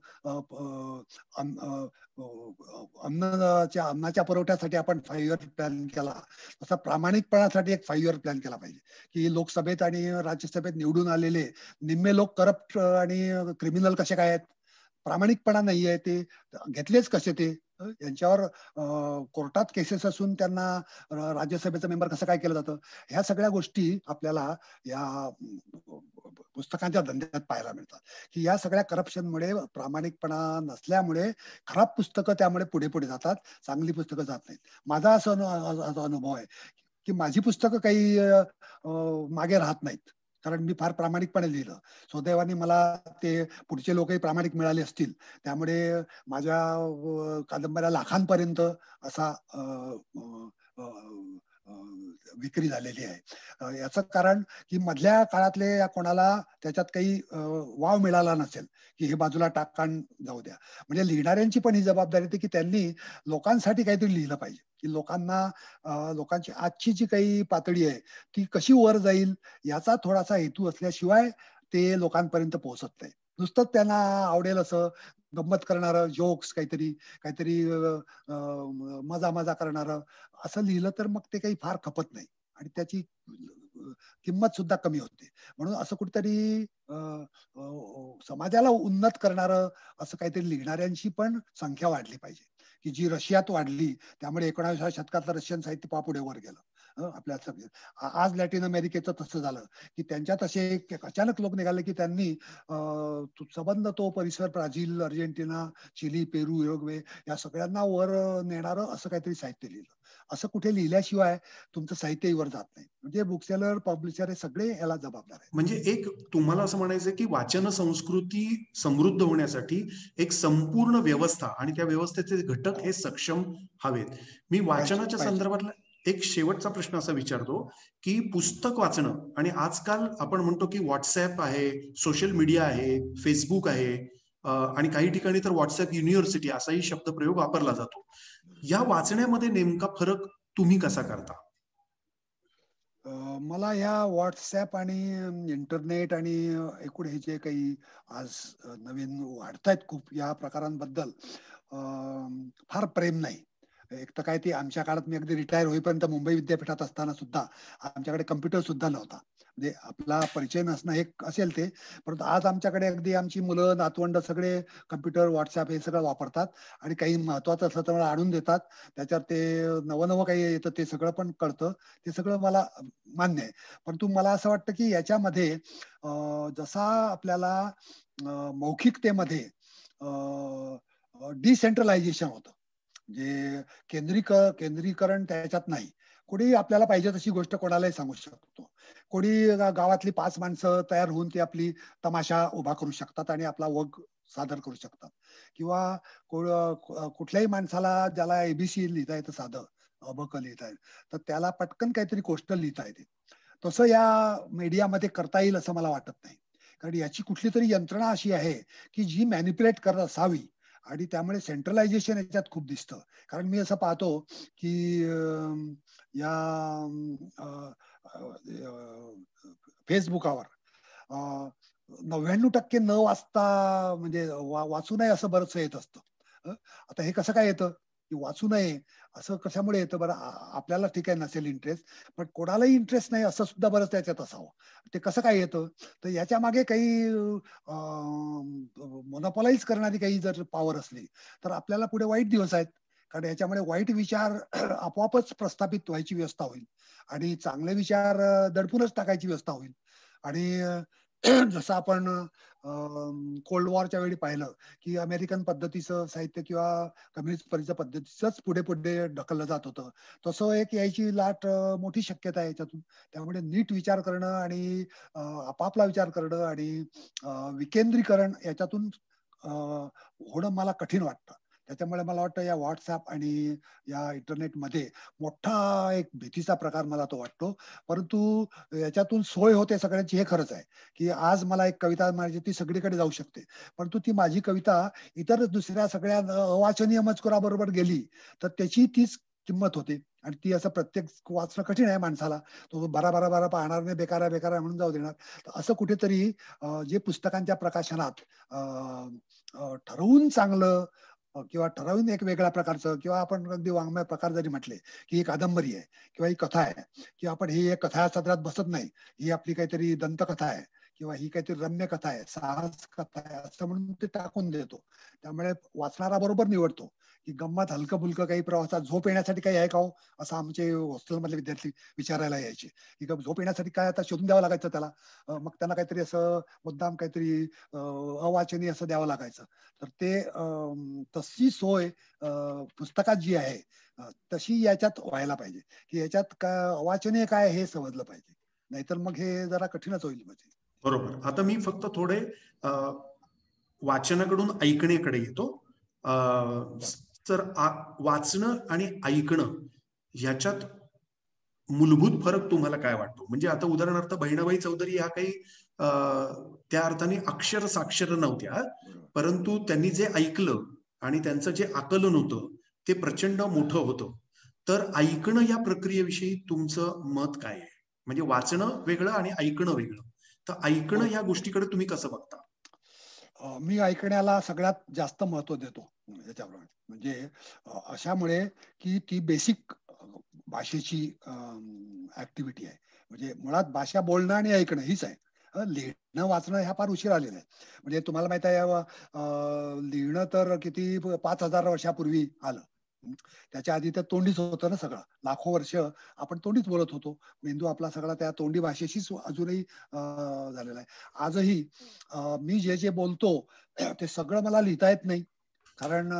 अन्नाच्या अन्नाच्या पुरवठ्यासाठी आपण फाईव्ह इयर प्लॅन केला. तसा प्रामाणिकपणासाठी एक फाईव्ह इयर प्लॅन केला पाहिजे. की लोकसभेत आणि राज्यसभेत निवडून आलेले निम्मे लोक करप्ट आणि क्रिमिनल कसे काय आहेत? प्रामाणिकपणा नाही आहे ते. घेतलेच कसे ते? यांच्यावर कोर्टात केसेस असून त्यांना राज्यसभेचं मेंबर कसं काय केलं जातं? ह्या सगळ्या गोष्टी आपल्याला या पुस्तकांच्या धंद्यात पाहायला मिळतात. की या सगळ्या करप्शनमुळे प्रामाणिकपणा नसल्यामुळे खराब पुस्तकं त्यामुळे पुढे पुढे जातात चांगली पुस्तकं जात नाहीत. माझा असं अनुभव आहे की माझी पुस्तकं काही मागे राहत नाहीत. कारण मी फार प्रामाणिकपणे लिहिलं. सुदैवाने मला ते पुढचे लोकही प्रामाणिक मिळाले असतील. त्यामुळे माझ्या कादंबऱ्या लाखांपर्यंत असा विक्री झालेली आहे. याचं कारण की मधल्या काळातले कोणाला त्याच्यात काही वाव मिळाला नसेल की हे बाजूला टाकाण जाऊ द्या. म्हणजे लिहिणाऱ्यांची पण ही जबाबदारी होती की त्यांनी लोकांसाठी काहीतरी लिहिलं पाहिजे की लोकांना लोकांची आजची जी काही पातळी आहे ती कशी वर जाईल याचा थोडासा हेतू असल्याशिवाय ते लोकांपर्यंत पोहोचत नाही. नुसतंच त्यांना आवडेल असं गंमत करणार जोक्स काहीतरी काहीतरी मजा मजा करणार असं लिहिलं तर मग ते काही फार खपत नाही. आणि त्याची किंमत सुद्धा कमी होते. म्हणून असं कुठेतरी समाजाला उन्नत करणार असं काहीतरी लिहिणाऱ्यांची पण संख्या वाढली पाहिजे. की जी रशियात वाढली त्यामुळे एकोणाविसाव्या शतकातलं रशियन साहित्य पुढे वर गेलं. आपल्या आज लॅटिन अमेरिकेचं तसं झालं की त्यांच्यात असे अचानक लोक निघाले की त्यांनी संबंध तो परिसर Brazil Argentina Chile Peru Uruguay या सगळ्यांना वर नेणारं असं काहीतरी साहित्य लिहिलं. असं कुठे लिहिल्याशिवाय तुमचं साहित्य वर जात नाही. म्हणजे बुकसेलर पब्लिशर हे सगळे याला जबाबदार आहे म्हणजे एक तुम्हाला असं म्हणायचं की वाचन संस्कृती समृद्ध होण्यासाठी एक संपूर्ण व्यवस्था आणि त्या व्यवस्थेचे घटक हे सक्षम हवेत. मी वाचनाच्या संदर्भातला एक शेवटचा प्रश्न असा विचारतो की पुस्तक वाचणं आणि आजकाल आपण म्हणतो की व्हॉट्सअप आहे सोशल मीडिया आहे फेसबुक आहे आणि काही ठिकाणी तर व्हॉट्सअप युनिव्हर्सिटी असाही शब्दप्रयोग वापरला जातो. या वाचण्यामध्ये नेमका फरक तुम्ही कसा करता? मला या व्हॉट्सॲप आणि इंटरनेट आणि एकूण हे जे काही आज नवीन वाढतायत खूप या प्रकारांबद्दल फार प्रेम नाही. एक तर काय ती आमच्या काळात मी अगदी रिटायर होईपर्यंत मुंबई विद्यापीठात असताना सुद्धा आमच्याकडे कम्प्युटर सुद्धा नव्हता. म्हणजे आपला परिचय नसणं हे असेल ते परंतु आज आमच्याकडे अगदी आमची मुलं नातवंड सगळे कम्प्युटर व्हॉट्सअप हे सगळं वापरतात आणि काही महत्वाचं असलं तर मला आणून देतात. त्याच्यात ते नवं नवं काही येतं ते सगळं पण कळतं. ते सगळं मला मान्य आहे. परंतु मला असं वाटतं की याच्यामध्ये जसा आपल्याला मौखिकतेमध्ये डिसेंट्रलायझेशन होतं. म्हणजे केंद्रीक केंद्रीकरण त्याच्यात नाही. कोणी आपल्याला पाहिजे तशी गोष्ट कोणालाही सांगू शकतो. कोणी गावातली पाच माणसं तयार होऊन ती आपली तमाशा उभा करू शकतात आणि आपला वग सादर करू शकतात. किंवा कुठल्याही माणसाला ज्याला एबीसी लिहिता येतं साधं अबक लिहिता येत तर त्याला पटकन काहीतरी गोष्ट लिहिता येते. तसं या मीडियामध्ये करता येईल असं मला वाटत नाही. कारण याची कुठली तरी यंत्रणा अशी आहे की जी मॅनिप्युलेट करत असावी. आणि त्यामुळे सेंट्रलायझेशन याच्यात खूप दिसतं. कारण मी असं पाहतो की या फेसबुकावर नव्याण्णव टक्के न वाचता म्हणजे वाचू नये असं बरंच येत असतं. आता हे कसं काय येतं? की वाचू नये असं कशामुळे येतं? बरं आपल्याला ठीक आहे नसेल इंटरेस्ट पण कोणालाही इंटरेस्ट नाही असं सुद्धा बरंच त्याच्यात असावं. ते कसं काय येतं? तर याच्या मागे काही मोनोपॉलाइज करणारी काही जर पॉवर असली तर आपल्याला पुढे वाईट दिवस आहेत. कारण याच्यामुळे वाईट विचार आपोआपच प्रस्थापित व्हायची व्यवस्था होईल. आणि चांगले विचार दडपूनच टाकायची व्यवस्था होईल. आणि जसं आपण कोल्ड वॉरच्या वेळी पाहिलं की अमेरिकन पद्धतीचं साहित्य किंवा कम्युनिस्ट पद्धतीचं पद्धतीचंच पुढे पुढे ढकललं जात होतं. तसं एक यायची लाट मोठी शक्यता आहे याच्यातून. त्यामुळे नीट विचार करणं आणि आपापला विचार करणं आणि विकेंद्रीकरण याच्यातून होणं मला कठीण वाटतं. त्याच्यामुळे मला वाटतं या व्हॉट्सअप आणि या इंटरनेटमध्ये मोठा एक भीतीचा प्रकार मला तो वाटतो. परंतु याच्यातून सोय होते सगळ्यांची हे खरंच आहे की आज मला एक कविता माझी ती सगळीकडे जाऊ शकते. परंतु ती माझी कविता इतर दुसऱ्या सगळ्या अवाचनीय मजकुराबरोबर गेली तर त्याची तीच किंमत होते. आणि ती असं प्रत्येक वाचणं कठीण आहे माणसाला. तो बारा बारा बारा पाहणार नाही बेकारा बेकारा म्हणून जाऊ देणार. तर असं कुठेतरी जे पुस्तकांच्या प्रकाशनात ठरवून चांगलं किंवा ठरवून एक वेगळ्या प्रकारचं किंवा आपण अगदी वाङ्मय प्रकार जरी म्हटले की ही कादंबरी आहे किंवा ही कथा आहे किंवा आपण ही एक कथा सदरात बसत नाही ही आपली काहीतरी दंतकथा आहे किंवा ही काहीतरी रम्य कथा आहे साहस कथा आहे असं म्हणून ते टाकून देतो. त्यामुळे वाचणारा बरोबर निवडतो. की गंमत हलकं फुलकं काही प्रवासात झोप येण्यासाठी काही आहे का हो? असं आमचे हॉस्टेलमधले विद्यार्थी विचारायला यायचे. की झोप येण्यासाठी काय आता शोधून द्यावं लागायचं त्याला? मग त्यांना काहीतरी असं मुद्दाम काहीतरी अवाचनीय असं द्यावं लागायचं. तर ते तशी सोय पुस्तकात जी आहे तशी याच्यात व्हायला पाहिजे. की याच्यात का अवाचनीय काय हे समजलं पाहिजे. नाहीतर मग हे जरा कठीणच होईल म्हणजे. बरोबर. आता मी फक्त थोडे वाचनाकडून ऐकण्याकडे येतो. तर वाचणं आणि ऐकणं ह्याच्यात मूलभूत फरक तुम्हाला काय वाटतो? म्हणजे आता उदाहरणार्थ बहिणाबाई चौधरी ह्या काही त्या अर्थाने अक्षर साक्षर नव्हत्या परंतु त्यांनी जे ऐकलं आणि त्यांचं जे आकलन होतं ते प्रचंड मोठं होतं. तर ऐकणं या प्रक्रियेविषयी तुमचं मत काय आहे? म्हणजे वाचणं वेगळं आणि ऐकणं वेगळं. तर ऐकणं या गोष्टीकडे तुम्ही कसं बघता? मी ऐकण्याला सगळ्यात जास्त महत्त्व देतो याच्याप्रमाणे म्हणजे अशामुळे की ती बेसिक भाषेची ऍक्टिव्हिटी आहे. म्हणजे मुळात भाषा बोलणं आणि ऐकणं हीच आहे. लिहिणं वाचणं ह्या फार उशीर आलेलं आहे म्हणजे तुम्हाला माहीत आहे लिहिणं तर किती पाच हजार वर्षापूर्वी आलं. त्याच्या आधी तर तोंडीच होतं ना सगळं. लाखो वर्ष आपण तोंडीच बोलत होतो. मेंदू आपला सगळा त्या तोंडी भाषेशीच अजूनही झालेला आहे. आजही मी जे जे बोलतो ते सगळं मला लिहिता येत नाही. कारण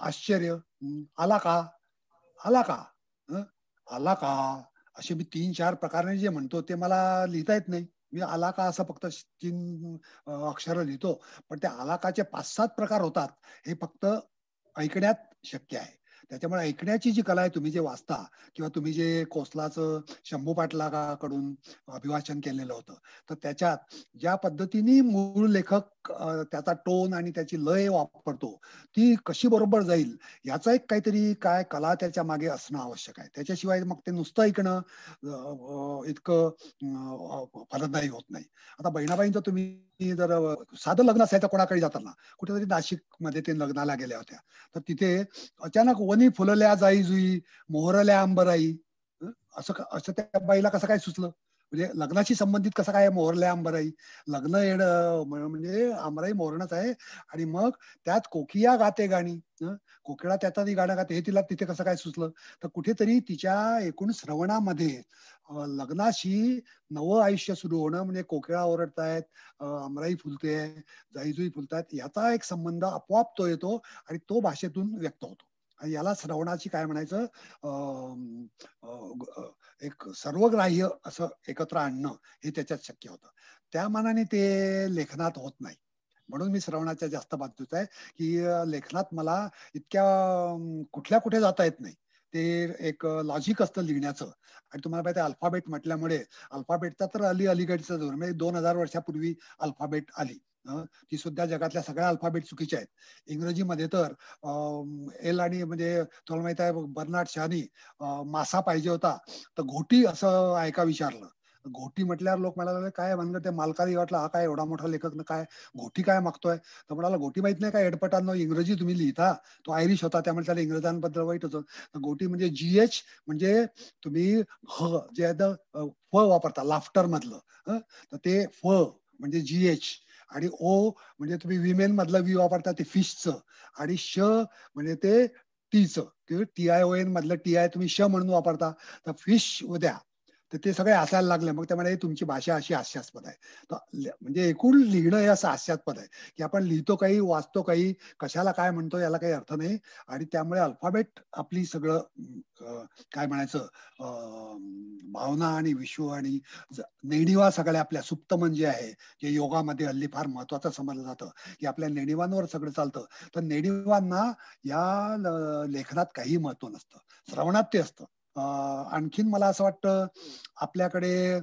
आश्चर्य आला का? आला का? आला का? असे मी तीन चार प्रकारे जे म्हणतो ते मला लिहिता येत नाही. मी आला का असं फक्त तीन अक्षर लिहितो. पण त्या आलाकाचे पाच सात प्रकार होतात हे फक्त ऐकण्यात शक्य आहे त्याच्यामुळे ऐकण्याची जी कला आहे तुम्ही जे वाचता किंवा तुम्ही जे कोसलाचं शंभू पाटलाकडून अभिवाचन केलेलं होतं तर त्याच्यात ज्या पद्धतीने मूळ लेखक त्याचा टोन आणि त्याची लय वापरतो ती कशी बरोबर जाईल याचा एक काहीतरी काय कला त्याच्यामागे असणं आवश्यक आहे. त्याच्याशिवाय मग ते नुसतं ऐकणं इतकं फलदायी होत नाही. आता बहिणाबाईंचं तुम्ही जर साधं लग्न असायचं कोणाकडे जाताना कुठेतरी नाशिकमध्ये ते लग्नाला गेल्या होत्या तर तिथे अचानक वन फुलल्या जाई जुई मोहरल्या आंबराई असं असं त्या बाईला कसं काय सुचलं? म्हणजे लग्नाशी संबंधित कसं काय मोहरल्या आंबराई लग्न येणं म्हणजे आंबराई मोहरणच आहे. आणि मग त्यात कोकिया गाते गाणी. कोकिळा त्याचा ती गाणं गाते. हे तिला तिथे कसं काय सुचलं? तर कुठेतरी तिच्या एकूण श्रवणामध्ये लग्नाशी नवं आयुष्य सुरू होणं म्हणजे कोकिळा ओरडतायत आमराई फुलते जाईजुई फुलतायत याचा एक संबंध आपोआप तो येतो आणि तो भाषेतून व्यक्त होतो. याला श्रवणाची काय म्हणायचं? एक सर्वग्राह्य असं एकत्र आणणं हे त्याच्यात शक्य होतं. त्या मानाने ते लेखनात होत नाही. म्हणून मी श्रवणाच्या जास्त बाजूच आहे की लेखनात मला इतक्या कुठल्या कुठे जाता येत नाही. ते एक लॉजिक असतं लिहिण्याचं. आणि तुम्हाला माहिती अल्फाबेट म्हटल्यामुळे अल्फाबेटचा तर अली अलीगडचा जोर म्हणजे दोन हजार वर्षापूर्वी अल्फाबेट आली. ती सुद्धा जगातल्या सगळ्या अल्फाबेट चुकीच्या आहेत. इंग्रजीमध्ये तर एल आणि म्हणजे तुम्हाला माहीत आहे बर्नाड शहानी मासा पाहिजे होता. तर घोटी असं ऐका विचारलं. घोटी म्हटल्यावर लोक म्हणाले काय म्हणलं ते मालकाने वाटलं? हा काय एवढा मोठा लेखक ना काय घोटी काय मागतोय? तर म्हणाला घोटी माहीत नाही काय एडपटांनो? इंग्रजी तुम्ही लिहिता. तो आयरिश होता त्यामुळे त्याला इंग्रजांबद्दल वाईट होतं. तर घोटी म्हणजे जी एच म्हणजे तुम्ही ह जे फ वापरता लाफ्टर मधलं. तर ते फ म्हणजे जी एच आणि ओ म्हणजे तुम्ही विमेन मधलं वी वापरता ते फिशचं आणि श म्हणजे ते टीचं किंवा टी आय ओ एन मधलं टी आय तुम्ही श म्हणून वापरता. तर फिश उद्या. तर ते सगळे असायला लागले. मग त्यामुळे तुमची भाषा अशी हास्यास्पद आहे. म्हणजे एकूण लिहिणं हे असं हास्यास्पद आहे की आपण लिहितो काही वाचतो काही कशाला काय म्हणतो याला काही अर्थ नाही. आणि त्यामुळे अल्फाबेट आपली सगळं काय म्हणायचं भावना आणि विश्व आणि नेणिवा सगळ्या आपल्या सुप्त म्हणजे आहे जे योगामध्ये हल्ली फार महत्वाचं समजलं जातं की आपल्या नेणिवांवर सगळं चालतं. तर नेणिवांना या लेखनात काही महत्त्व नसतं. श्रवणात ते असतं. आणखीन मला असं वाटतं आपल्याकडे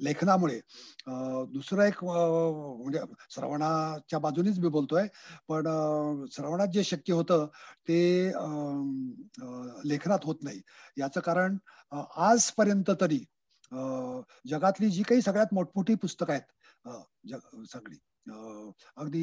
लेखनामुळे दुसरं एक म्हणजे श्रवणाच्या बाजूनेच मी बोलतोय पण श्रवणात जे शक्य होतं ते लेखनात होत नाही. याचं कारण आजपर्यंत तरी जगातली जी काही सगळ्यात मोठमोठी पुस्तकं आहेत सगळी. अगदी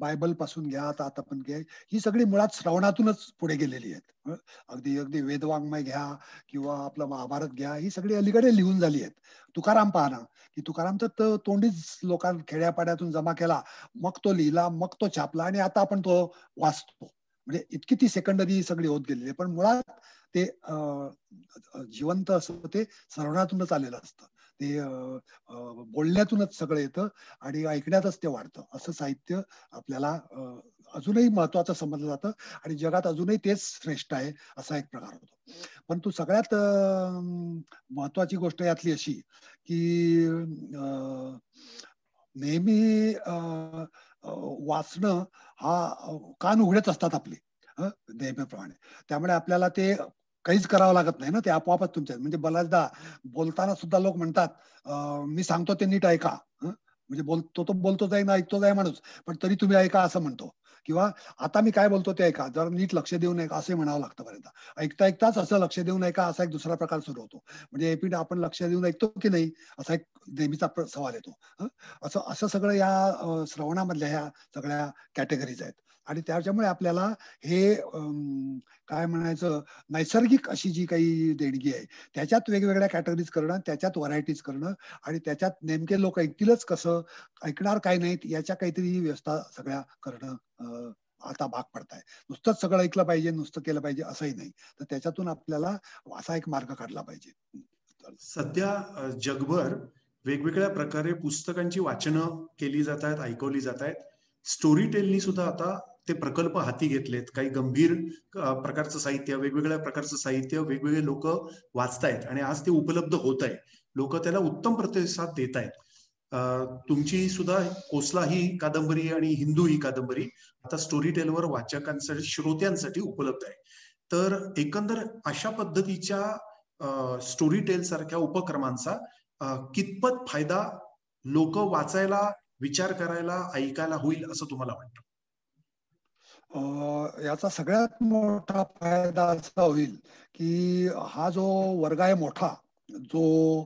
बायबलपासून घ्या आता आता पण घ्या. ही सगळी मुळात श्रवणातूनच पुढे गेलेली आहेत. अगदी अगदी वेदवाङ्मय घ्या किंवा आपलं महाभारत घ्या ही सगळी अलीकडे लिहून झाली आहेत. तुकाराम पाहना की तुकाराम तर तोंडीच लोकांना खेड्यापाड्यातून जमा केला मग तो लिहिला मग तो छापला आणि आता आपण तो वाचतो. म्हणजे इतकी ती सेकंडरी सगळी होत गेलेली आहे. पण मुळात ते जिवंत असं ते श्रवणातूनच आलेलं असतं. ते बोलण्यातूनच सगळं येतं आणि ऐकण्यातच ते वाढतं. असं साहित्य आपल्याला अजूनही महत्वाचं समजलं जातं आणि जगात अजूनही तेच श्रेष्ठ आहे असा एक प्रकार होतो. पण तू सगळ्यात महत्वाची गोष्ट यातली अशी की नेहमी वाचणं हा कान उघडेच असतात आपले नेहमीप्रमाणे. त्यामुळे आपल्याला ते काहीच करावं लागत नाही ना ते आपोआपच तुमच्या म्हणजे बऱ्याचदा बोलताना सुद्धा लोक म्हणतात मी सांगतो ते नीट ऐका. म्हणजे बोलतो तो बोलतोच आहे ना ऐकतोच आहे माणूस. पण तरी तुम्ही ऐका असं म्हणतो. किंवा आता मी काय बोलतो ते ऐका. जर नीट लक्ष देऊन ऐका असे म्हणावं लागतं पर्यंत ऐकता ऐकताच असं लक्ष देऊन ऐका असा एक दुसरा प्रकार सुरू होतो. म्हणजे एपीड आपण लक्ष देऊन ऐकतो की नाही असा एक नेहमीचा सवाल येतो. असं असं सगळं या श्रवणामधल्या ह्या सगळ्या कॅटेगरीज आहेत. आणि त्याच्यामुळे आपल्याला हे काय म्हणायचं नैसर्गिक अशी जी काही देणगी आहे त्याच्यात वेगवेगळ्या कॅटेगरीज करणं त्याच्यात व्हरायटीज करणं आणि त्याच्यात नेमके लोक ऐकतीलच कसं ऐकणार काय नाहीत याच्या काहीतरी व्यवस्था सगळ्या करणं आता भाग पडताय. नुसतंच सगळं ऐकलं पाहिजे नुसतं केलं पाहिजे असंही नाही. तर त्याच्यातून आपल्याला असा एक मार्ग काढला पाहिजे. सध्या जगभर वेगवेगळ्या प्रकारे पुस्तकांची वाचनं केली जात आहेत ऐकवली जात आहेत. स्टोरी टेलनी सुद्धा आता ते प्रकल्प हाती घेतलेत. काही गंभीर प्रकारचं साहित्य वेगवेगळ्या प्रकारचं साहित्य वेगवेगळे लोक वाचतायत आणि आज ते उपलब्ध होत आहे लोक त्याला उत्तम प्रतिसाद देत आहेत तुमची सुद्धा कोसला ही कादंबरी आणि हिंदू ही कादंबरी आता स्टोरी टेलवर वाचकांसाठी श्रोत्यांसाठी उपलब्ध आहे. तर एकंदर अशा पद्धतीच्या स्टोरी टेल सारख्या उपक्रमांचा कितपत फायदा लोक वाचायला विचार करायला ऐकायला होईल असं तुम्हाला वाटतं? याचा सगळ्यात मोठा फायदा असा होईल की हा जो वर्ग आहे मोठा जो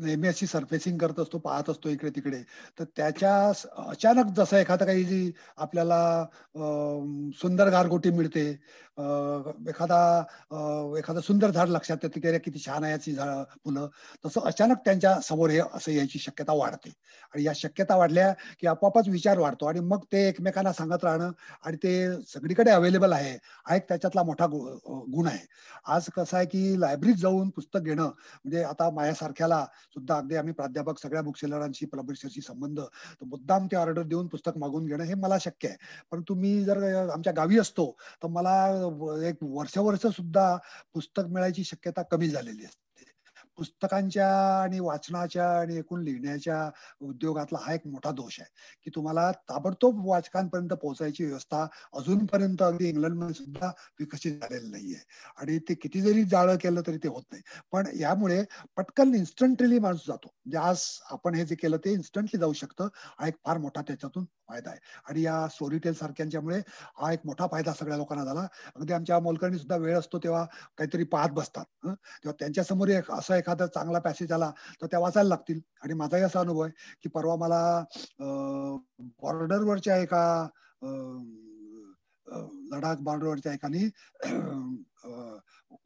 नेहमी अशी सरफेसिंग करत असतो पाहत असतो इकडे तिकडे तर त्याच्या अचानक जसं एखादं काही जी आपल्याला सुंदर गारगोटी मिळते एखादा एखादं सुंदर झाड लक्षात येतं की किती छान आहे याची झाड फुलं. तसं अचानक त्यांच्यासमोर हे असं यायची शक्यता वाढते. आणि या शक्यता वाढल्या की आपोआपच विचार वाढतो आणि मग ते एकमेकांना सांगत राहणं आणि ते सगळीकडे अवेलेबल आहे हा एक त्याच्यातला मोठा गुण आहे. आज कसं आहे की लायब्ररीत जाऊन पुस्तक घेणं म्हणजे आता माझ्यासारख्याला सुद्धा अगदी आम्ही प्राध्यापक सगळ्या बुक सेलरांशी पब्लिशरशी संबंध तर मुद्दाम ते ऑर्डर देऊन पुस्तक मागून घेणं हे मला शक्य आहे. परंतु मी जर आमच्या गावी असतो तर मला वर्ष वर्ष सुद्धा पुस्तक मिळायची शक्यता कमी झालेली असते. पुस्तकांच्या आणि वाचनाच्या आणि एकूण लिहिण्याच्या उद्योगातला हा एक मोठा दोष आहे की तुम्हाला ताबडतोब वाचकांपर्यंत पोहोचायची व्यवस्था अजूनपर्यंत अगदी इंग्लंडमध्ये सुद्धा विकसित झालेली नाहीये. आणि ते किती जरी जाळं केलं तरी ते होत नाही. पण यामुळे पटकन इन्स्टंटली माणूस जातो. म्हणजे आज आपण हे जे केलं ते इन्स्टंटली जाऊ शकतं. हा एक फार मोठा त्याच्यातून फायदा आहे. आणि या स्टोरी टेल सारख्यांच्यामुळे हा एक मोठा फायदा सगळ्या लोकांना झाला. अगदी आमच्या मोलकर्णी सुद्धा वेळ असतो तेव्हा काहीतरी पाहत बसतात. तेव्हा एक असा एक एखादा चांगला पॅसेज आला तर त्या वाचायला लागतील. आणि माझाही असा अनुभव आहे की परवा मला बॉर्डरवरच्या एका लडाख बॉर्डरवरच्या एकाने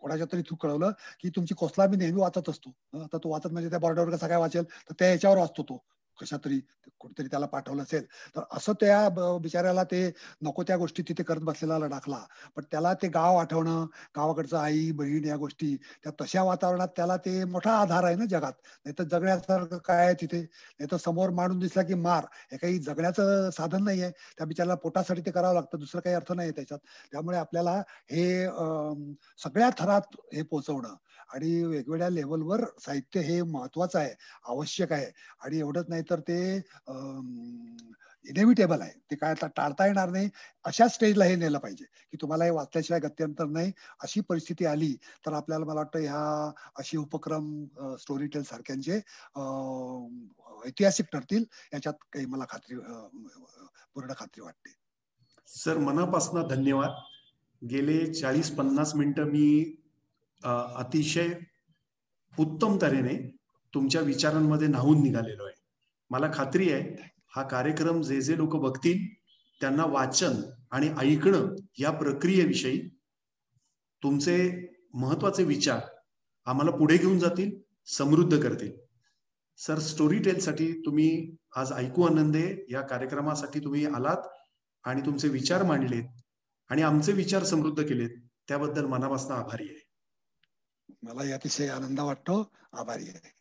कोणाच्या तरी थूक कळवलं की तुमची कोसला मी नेहमी वाचत असतो. आता तो वाचत म्हणजे त्या बॉर्डरवर कसा काय वाचेल तर त्या याच्यावर वाचतो तो. कशा तरी कुठेतरी त्याला पाठवलं असेल. तर असं त्या बिचाऱ्याला ते नको त्या गोष्टी तिथे करत बसलेला लडाखला. पण त्याला ते गाव आठवणं गावाकडचं आई बहीण या गोष्टी त्या तशा वातावरणात त्याला ते मोठा आधार आहे ना जगात. नाही तर जगण्यासारखं काय आहे तिथे? नाही तर समोर मांडून दिसला की मार. हे काही जगण्याचं साधन नाहीये त्या बिचाराला पोटासाठी ते करावं लागतं. दुसरं काही अर्थ नाही त्याच्यात. त्यामुळे आपल्याला हे सगळ्या थरात हे पोचवणं आणि वेगवेगळ्या लेवलवर साहित्य हे महत्वाचं आहे आवश्यक आहे. आणि एवढंच नाही तर ते इनेव्हिटेबल आहे. ते काय आता टाळता येणार नाही अशा स्टेजला हे नेलं पाहिजे की तुम्हाला हे वाचल्याशिवाय गत्यंतर नाही. अशी परिस्थिती आली तर आपल्याला मला वाटतं ह्या अशी उपक्रम स्टोरी टेल सारख्यांचे ऐतिहासिक ठरतील. याच्यात काही मला खात्री पूर्ण खात्री वाटते. सर मनापासून धन्यवाद. गेले चाळीस पन्नास मिनिटं मी अतिशय उत्तम तऱ्हेने तुमच्या विचारांमध्ये नाहून निघालेलो आहे. मला खात्री आहे हा कार्यक्रम जे जे लोक बघतील त्यांना वाचन आणि ऐकणं या प्रक्रियेविषयी तुमचे महत्त्वाचे विचार आम्हाला पुढे घेऊन जातील समृद्ध करतील. सर स्टोरी टेलसाठी तुम्ही आज ऐकू आनंदे या कार्यक्रमासाठी तुम्ही आलात आणि तुमचे विचार मांडलेत आणि आमचे विचार समृद्ध केलेत त्याबद्दल मनापासून आभारी आहे. मलाही अतिशय आनंद वाटतो. आभारी आहे.